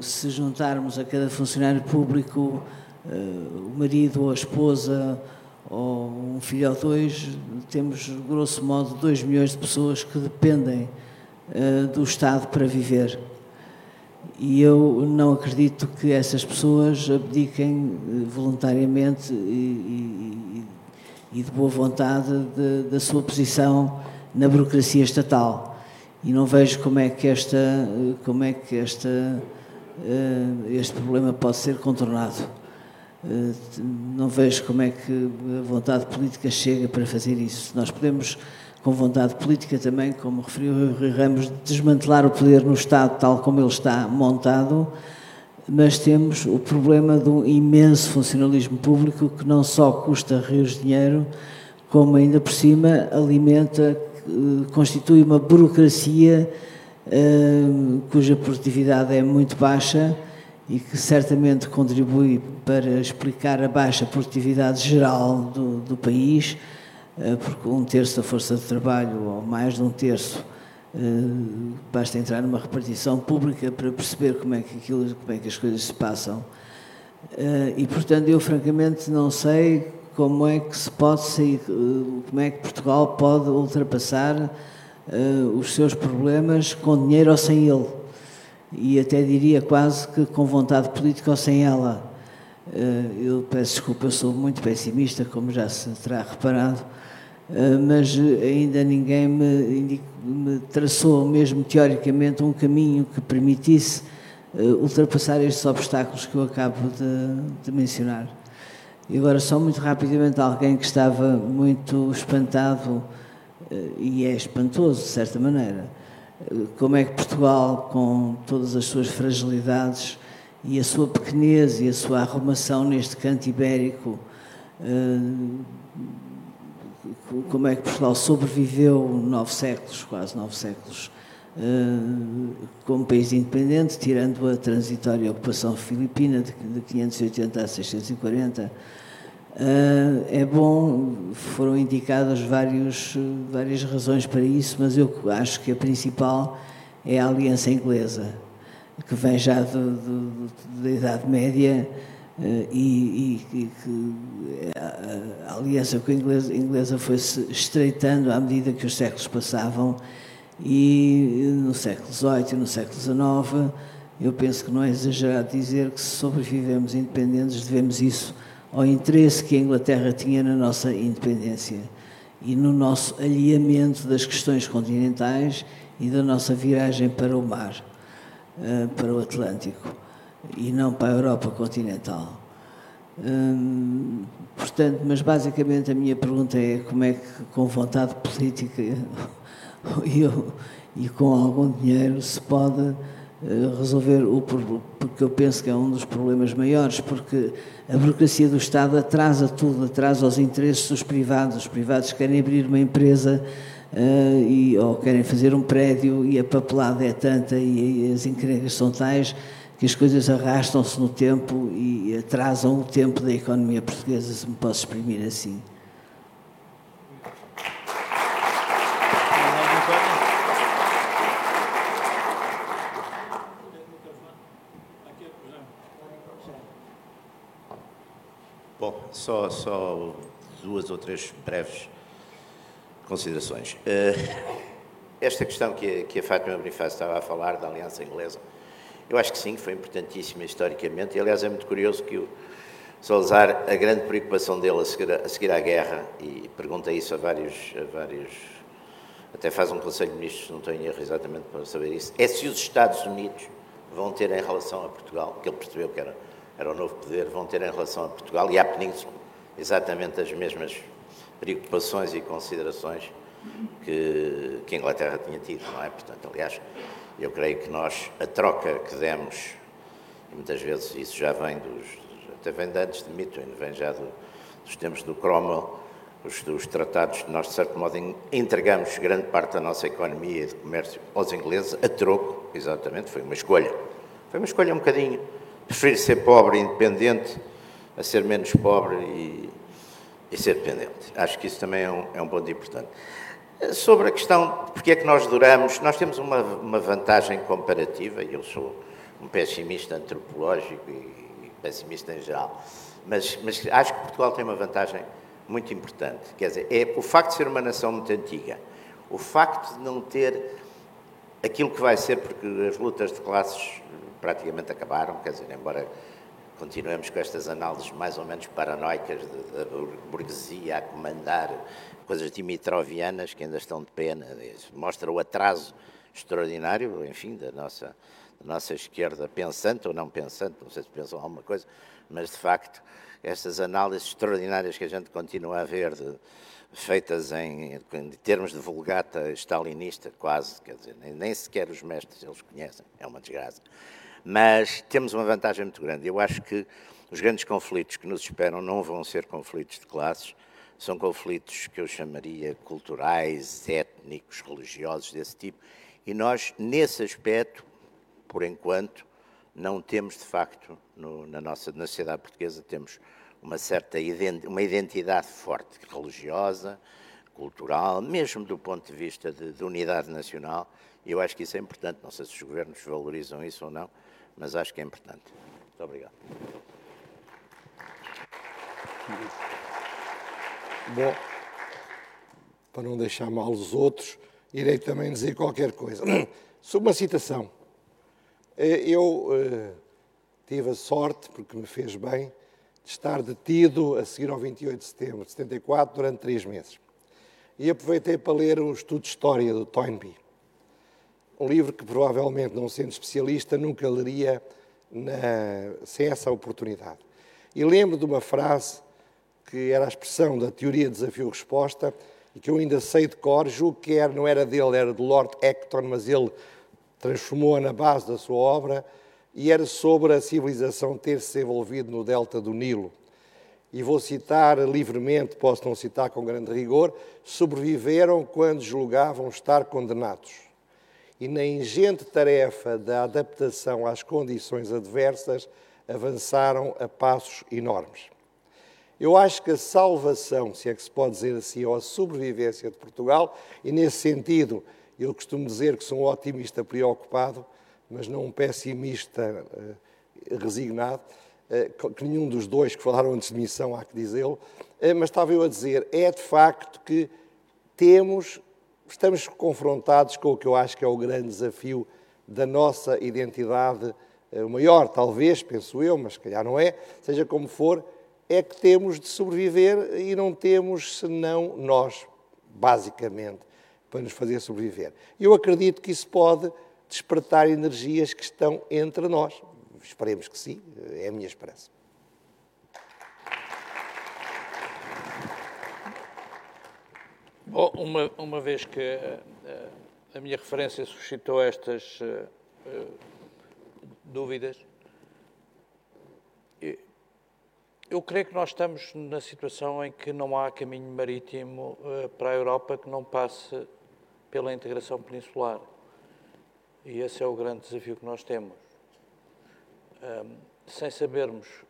Se juntarmos a cada funcionário público eh, o marido ou a esposa ou um filho ou dois, temos, grosso modo, 2 milhões de pessoas que dependem eh, do Estado para viver. E eu não acredito que essas pessoas abdiquem eh, voluntariamente e, e, e de boa vontade de, da sua posição na burocracia estatal. E não vejo como é que, esta, como é que esta, eh, este problema pode ser contornado. Eh, não vejo como é que a vontade política chega para fazer isso. Nós podemos, com vontade política também, como referiu o Rui Ramos, desmantelar o poder no Estado tal como ele está montado, mas temos o problema do imenso funcionalismo público que não só custa rios de dinheiro, como ainda por cima alimenta eh, constitui uma burocracia uh, cuja produtividade é muito baixa e que certamente contribui para explicar a baixa produtividade geral do, do país, uh, porque um terço da força de trabalho, ou mais de um terço, uh, basta entrar numa repartição pública para perceber como é que, aquilo, como é que as coisas se passam. e, portanto, eu francamente não sei como é que se pode sair, eh, como é que Portugal pode ultrapassar os seus problemas com dinheiro ou sem ele. E até diria quase que com vontade política ou sem ela. Uh, eu peço desculpa, eu sou muito pessimista, como já se terá reparado, uh, mas ainda ninguém me, me, traçou, mesmo teoricamente, um caminho que permitisse ultrapassar estes obstáculos que eu acabo de, de mencionar. E agora, só muito rapidamente, alguém que estava muito espantado, eh, e é espantoso, de certa maneira, eh, como é que Portugal, com todas as suas fragilidades e a sua pequenez e a sua arrumação neste canto ibérico, eh, como é que Portugal sobreviveu nove séculos, quase nove séculos, como país independente, tirando a transitória ocupação filipina de 580 a 640, é bom, foram indicadas vários, várias razões para isso, mas eu acho que a principal é a aliança inglesa, que vem já do, do, da Idade Média e, e, que a, aliança com a inglesa, inglesa foi-se estreitando à medida que os séculos passavam e no século XVIII e no século XIX, eu penso que não é exagerado dizer que se sobrevivemos independentes, devemos isso ao interesse que a Inglaterra tinha na nossa independência e no nosso alinhamento das questões continentais e da nossa viragem para o mar, eh, para o Atlântico, e não para a Europa continental. Hum, portanto, mas basicamente a minha pergunta é como é que, com vontade política, e, com algum dinheiro se pode resolver o porque eu penso que é um dos problemas maiores, porque a burocracia do Estado atrasa tudo, atrasa os interesses dos privados. Os privados querem abrir uma empresa uh, e, ou querem fazer um prédio e a papelada é tanta e, e as encrencas são tais que as coisas arrastam-se no tempo e atrasam o tempo da economia portuguesa, se me posso exprimir assim. Só, só duas ou três breves considerações. Uh, esta questão que a, que a Fátima Bonifácio estava a falar, da Aliança Inglesa, eu acho que sim, foi importantíssima historicamente, e aliás é muito curioso que o Salazar, a grande preocupação dele a seguir, a seguir à guerra, e pergunta isso a vários, a vários até faz um Conselho de Ministros, não tenho erro exatamente para saber isso, é se os Estados Unidos vão ter em relação a Portugal, que ele percebeu que era era o novo poder, vão ter em relação a Portugal e à Península exatamente as mesmas preocupações e considerações que, que a Inglaterra tinha tido, não é? Portanto, aliás, eu creio que nós, a troca que demos, e muitas vezes isso já vem dos, até vem de antes de Mitwin, vem já do, dos tempos do Cromwell, os, os tratados, nós de certo modo entregamos grande parte da nossa economia e de comércio aos ingleses a troco, exatamente, foi uma escolha. Foi uma escolha um bocadinho Prefiro ser pobre e independente a ser menos pobre e, e ser dependente. Acho que isso também é um, é um ponto importante. Sobre a questão de porque é que nós duramos, nós temos uma, uma vantagem comparativa, e eu sou um pessimista antropológico e, pessimista em geral, mas, mas acho que Portugal tem uma vantagem muito importante. Quer dizer, é o facto de ser uma nação muito antiga, o facto de não ter aquilo que vai ser, porque as lutas de classes praticamente acabaram, quer dizer, embora continuemos com estas análises mais ou menos paranoicas da burguesia a comandar coisas dimitrovianas que ainda estão de pena, mostra o atraso extraordinário, enfim, da nossa, da nossa esquerda pensante ou não pensante, não sei se pensam alguma coisa, mas de facto estas análises extraordinárias que a gente continua a ver de, feitas em, em, termos de vulgata stalinista, quase, quer dizer, nem, nem sequer os mestres eles conhecem, é uma desgraça. Mas temos uma vantagem muito grande. Eu acho que os grandes conflitos que nos esperam não vão ser conflitos de classes, são conflitos que eu chamaria culturais, étnicos, religiosos, desse tipo. E nós, nesse aspecto, por enquanto, não temos de facto, no, na nossa na sociedade portuguesa, temos uma certa uma identidade forte, religiosa, cultural, mesmo do ponto de vista de, de unidade nacional. Eu acho que isso é importante. Não sei se os governos valorizam isso ou não, mas acho que é importante. Muito obrigado. Bom, para não deixar mal os outros, irei também dizer qualquer coisa. Sobre uma citação. Eh, eu uh, tive a sorte, porque me fez bem, de estar detido a seguir ao 28 de setembro de 74 durante três meses. E aproveitei para ler o estudo de história do Toynbee um livro que provavelmente, não sendo especialista, nunca leria na, sem essa oportunidade. E lembro de uma frase que era a expressão da teoria desafio-resposta e que eu ainda sei de cor, julgo que era, não era dele, era do Lord Acton, mas ele transformou-a na base da sua obra e era sobre a civilização ter se envolvido no delta do Nilo. E vou citar livremente, posso não citar com grande rigor, sobreviveram quando julgavam estar condenados e na ingente tarefa da adaptação às condições adversas avançaram a passos enormes. Eu acho que a salvação, se é que se pode dizer assim, ou a sobrevivência de Portugal, e nesse sentido eu costumo dizer que sou um otimista preocupado, mas não um pessimista uh, resignado, uh, que nenhum dos dois que falaram antes de mim são, há que dizê-lo, uh, mas estava eu a dizer, é de facto que temos estamos confrontados com o que eu acho que é o grande desafio da nossa identidade, eh, o maior, talvez, penso eu, mas se calhar não é, seja como for, é que temos de sobreviver e não temos senão nós, basicamente, para nos fazer sobreviver. Eu acredito que isso pode despertar energias que estão entre nós. Esperemos que sim, é a minha esperança. Bom, uma, uma vez que uh, a minha referência suscitou estas uh, dúvidas, eu creio que nós estamos na situação em que não há caminho marítimo para a Europa que não passe pela integração peninsular. E esse é o grande desafio que nós temos. Um, sem sabermos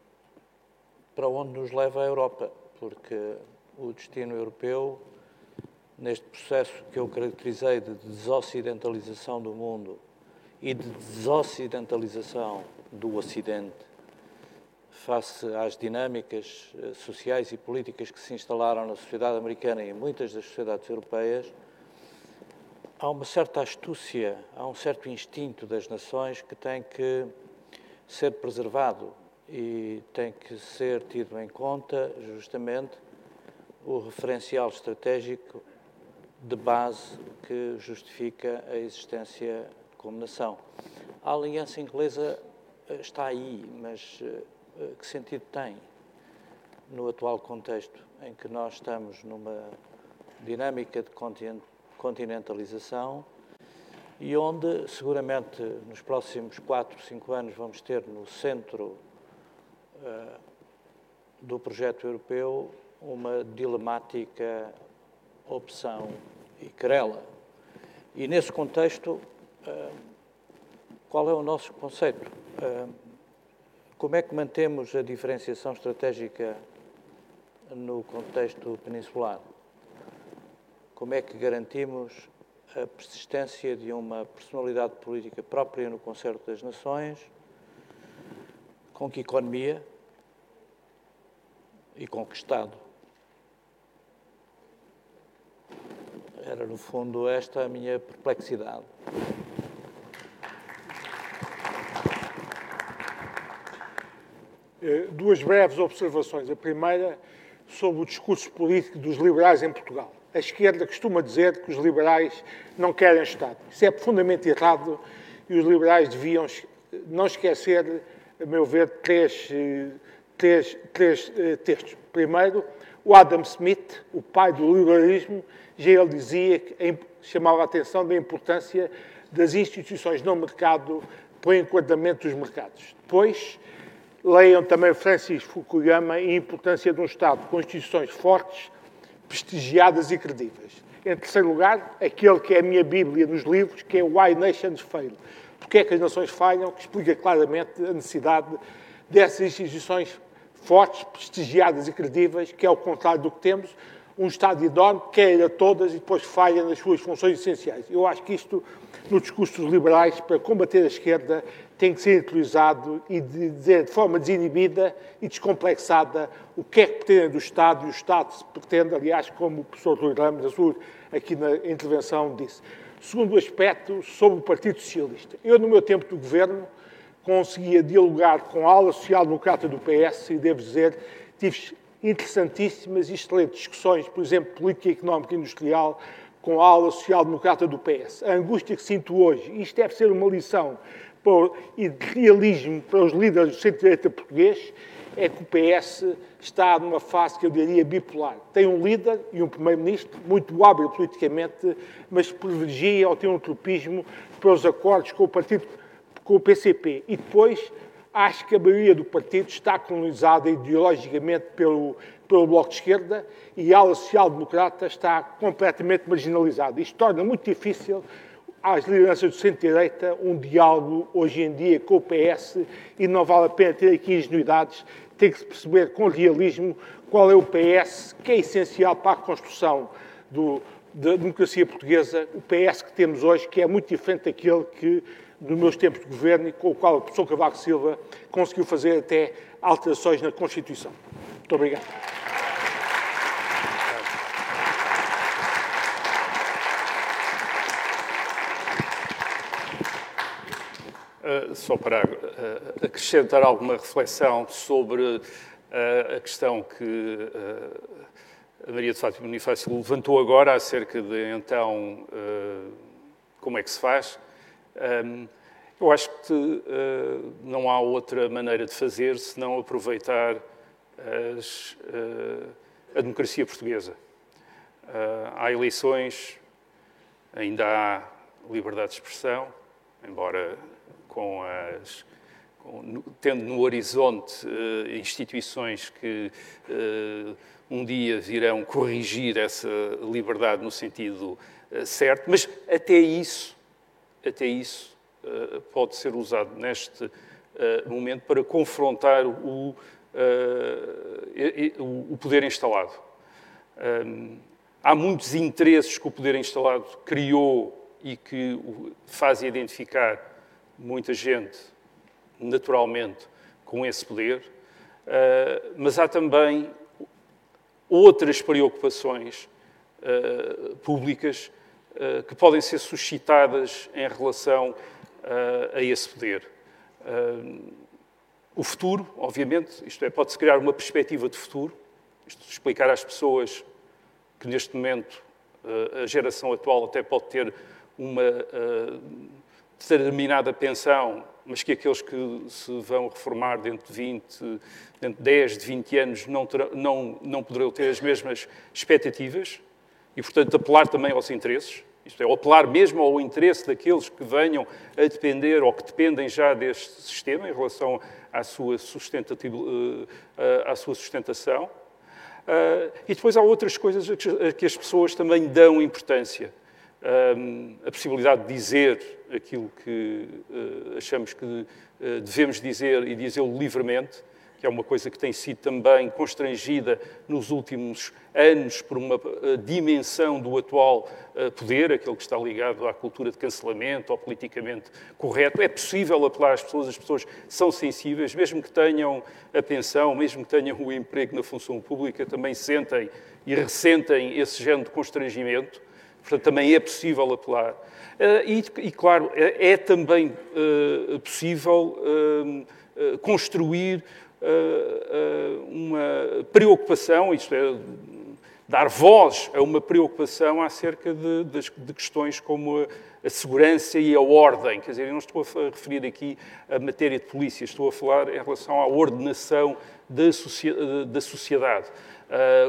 para onde nos leva a Europa, porque o destino europeu neste processo que eu caracterizei de desocidentalização do mundo e de desocidentalização do Ocidente face às dinâmicas eh, sociais e políticas que se instalaram na sociedade americana e em muitas das sociedades europeias, há uma certa astúcia, há um certo instinto das nações que tem que ser preservado e tem que ser tido em conta justamente o referencial estratégico de base que justifica a existência como nação. A aliança inglesa eh, está aí, mas eh, eh, que sentido tem no atual contexto em que nós estamos numa dinâmica de continentalização e onde seguramente nos próximos 4, 5 anos vamos ter no centro uh, do projeto europeu uma dilemática opção e querela. E nesse contexto, ah, qual é o nosso conceito? Ah, como é que mantemos a diferenciação estratégica no contexto peninsular? Como é que garantimos a persistência de uma personalidade política própria no concerto das nações? Com que economia? E com que Estado? Era, no fundo, esta a minha perplexidade. Eh, duas breves observações. A primeira, sobre o discurso político dos liberais em Portugal. A esquerda costuma dizer que os liberais não querem Estado. Isso é profundamente errado e os liberais deviam não esquecer, a meu ver, três, eh, três, três eh, textos. Primeiro, o Adam Smith, o pai do liberalismo, ele dizia que chamava a atenção da importância das instituições no mercado para o enquadramento dos mercados. Depois, leiam também Francis Fukuyama a importância de um Estado com instituições fortes, prestigiadas e credíveis. Em terceiro lugar, aquele que é a minha Bíblia nos livros, que é Why Nations Fail. Porque é que as nações falham, que explica claramente a necessidade dessas instituições fortes, prestigiadas e credíveis, que é o contrário do que temos, um Estado idóneo, queira todas e depois falha nas suas funções essenciais. Eu acho que isto, no discurso dos liberais, para combater a esquerda, tem que ser utilizado e de dizer de forma desinibida e descomplexada o que é que pretende do Estado e o Estado se pretende, aliás, como o professor Rui Ramos, aqui na intervenção, disse. Segundo aspecto, sobre o Partido Socialista. Eu, no meu tempo do governo, conseguia dialogar com a ala social-democrata do PS e, devo dizer, tive interessantíssimas e excelentes discussões, por exemplo, política económica e industrial, com a aula social-democrata do PS. A angústia que sinto hoje, isto deve ser uma lição e de realismo para os líderes do centro-direita português, é que o PS está numa fase que eu diria bipolar. Tem um líder e um primeiro-ministro muito hábil politicamente, mas privilegia ou tem um tropismo para os acordos com o partido, com o PCP. E depois acho que a maioria do partido está colonizada ideologicamente pelo, pelo Bloco de Esquerda e a ala social-democrata está completamente marginalizada. Isto torna muito difícil às lideranças do centro-direita um diálogo hoje em dia com o PS e não vale a pena ter aqui ingenuidades, tem que se perceber com realismo qual é o PS que é essencial para a construção do, da democracia portuguesa, o PS que temos hoje, que é muito diferente daquele que, nos meus tempos de governo, e com o qual o professor Cavaco Silva conseguiu fazer até alterações na Constituição. Muito obrigado. Uh, só para uh, acrescentar alguma reflexão sobre uh, a questão que a Maria de Fátima Bonifácio levantou agora acerca de, então, como é que se faz. Um, eu acho que não há outra maneira de fazer senão aproveitar as, a democracia portuguesa. há eleições, ainda há liberdade de expressão, embora com as, tendo no horizonte uh, instituições que uh, um dia virão corrigir essa liberdade no sentido uh, certo, mas até isso, até isso pode ser usado neste momento para confrontar o, o poder instalado. Há muitos interesses que o poder instalado criou e que faz identificar muita gente, naturalmente, com esse poder, mas há também outras preocupações públicas que podem ser suscitadas em relação a esse poder. o futuro, obviamente, isto é, pode-se criar uma perspectiva de futuro, isto explicar às pessoas que neste momento a geração atual até pode ter uma determinada pensão, mas que aqueles que se vão reformar dentro de 20, dentro de 10, de 20 anos não, terão, não, não poderão ter as mesmas expectativas e, portanto, apelar também aos interesses, isto é, apelar mesmo ao interesse daqueles que venham a depender ou que dependem já deste sistema em relação à sua, eh, à sua sustentação. Eh, e depois há outras coisas a que as pessoas também dão importância a possibilidade de dizer aquilo que achamos que devemos dizer e dizê-lo livremente, que é uma coisa que tem sido também constrangida nos últimos anos por uma uh, dimensão do atual poder, aquele que está ligado à cultura de cancelamento, ao politicamente correto. É possível apelar às pessoas, as pessoas são sensíveis, mesmo que tenham a pensão, mesmo que tenham o emprego na função pública, também sentem e ressentem esse género de constrangimento. Portanto, também é possível apelar. Uh, e, e, claro, é, é também possível construir uma preocupação, isto é, dar voz a uma preocupação acerca de, de, questões como a, segurança e a ordem. Quer dizer, eu não estou a referir aqui a matéria de polícia, estou a falar em relação à ordenação da, da sociedade.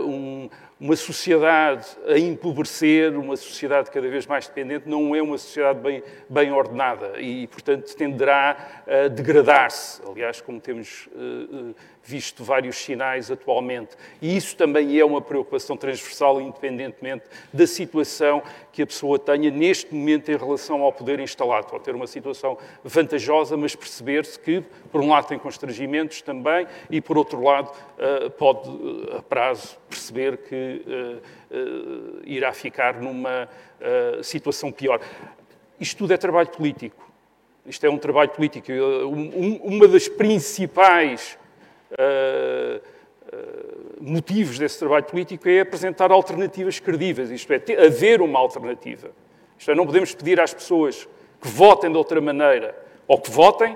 Um, uma sociedade a empobrecer, uma sociedade cada vez mais dependente, não é uma sociedade bem, bem ordenada e, portanto, tenderá a degradar-se. Aliás, como temos uh, visto vários sinais atualmente. E isso também é uma preocupação transversal, independentemente da situação que a pessoa tenha neste momento em relação ao poder instalado. Pode ter uma situação vantajosa, mas perceber-se que, por um lado, tem constrangimentos também e, por outro lado, uh, pode, a prazo, perceber que uh, uh, irá ficar numa uh, situação pior. Isto tudo é trabalho político. Isto é um trabalho político. Um, uma das principais motivos desse trabalho político é apresentar alternativas credíveis, isto é, ter, haver uma alternativa. Isto é, não podemos pedir às pessoas que votem de outra maneira ou que votem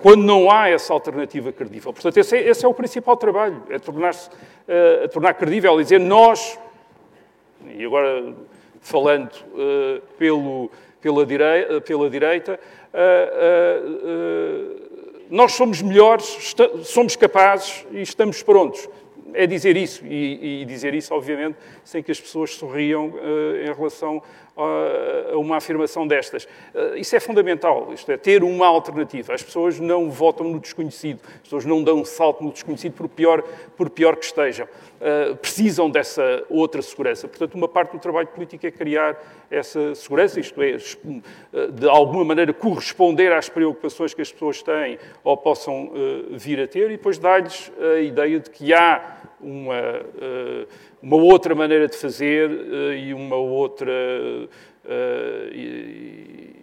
quando não há essa alternativa credível. Portanto, esse é, esse é o principal trabalho, é tornar-se uh, tornar credível e dizer nós, e agora falando uh, pelo, pela, direi pela direita, nós somos melhores, somos capazes e estamos prontos. é dizer isso, e, e, dizer isso, obviamente, sem que as pessoas sorriam uh, em relação a, a uma afirmação destas. Uh, isso é fundamental, isto é, ter uma alternativa. As pessoas não votam no desconhecido, as pessoas não dão um salto no desconhecido, por pior, por pior que estejam. Uh, precisam dessa outra segurança. Portanto, uma parte do trabalho político é criar essa segurança, isto é, de alguma maneira corresponder às preocupações que as pessoas têm ou possam vir a ter, e depois dar-lhes a ideia de que há uma, uma outra maneira de fazer eh, e uma outra. Eh, e,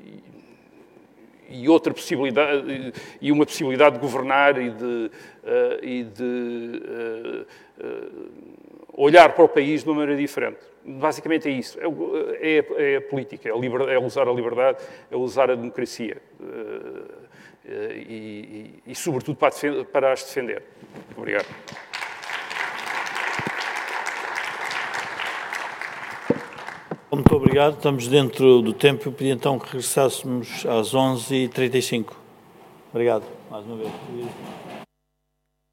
e outra possibilidade e uma possibilidade de governar e de, e de olhar para o país de uma maneira diferente. Basicamente é isso. É, é, é a política, é, é, usar a liberdade, é usar a democracia. E, e, e sobretudo, para, para as defender. Obrigado. Muito obrigado. Estamos dentro do tempo. Eu pedi então que regressássemos às 11h35. Obrigado, mais uma vez.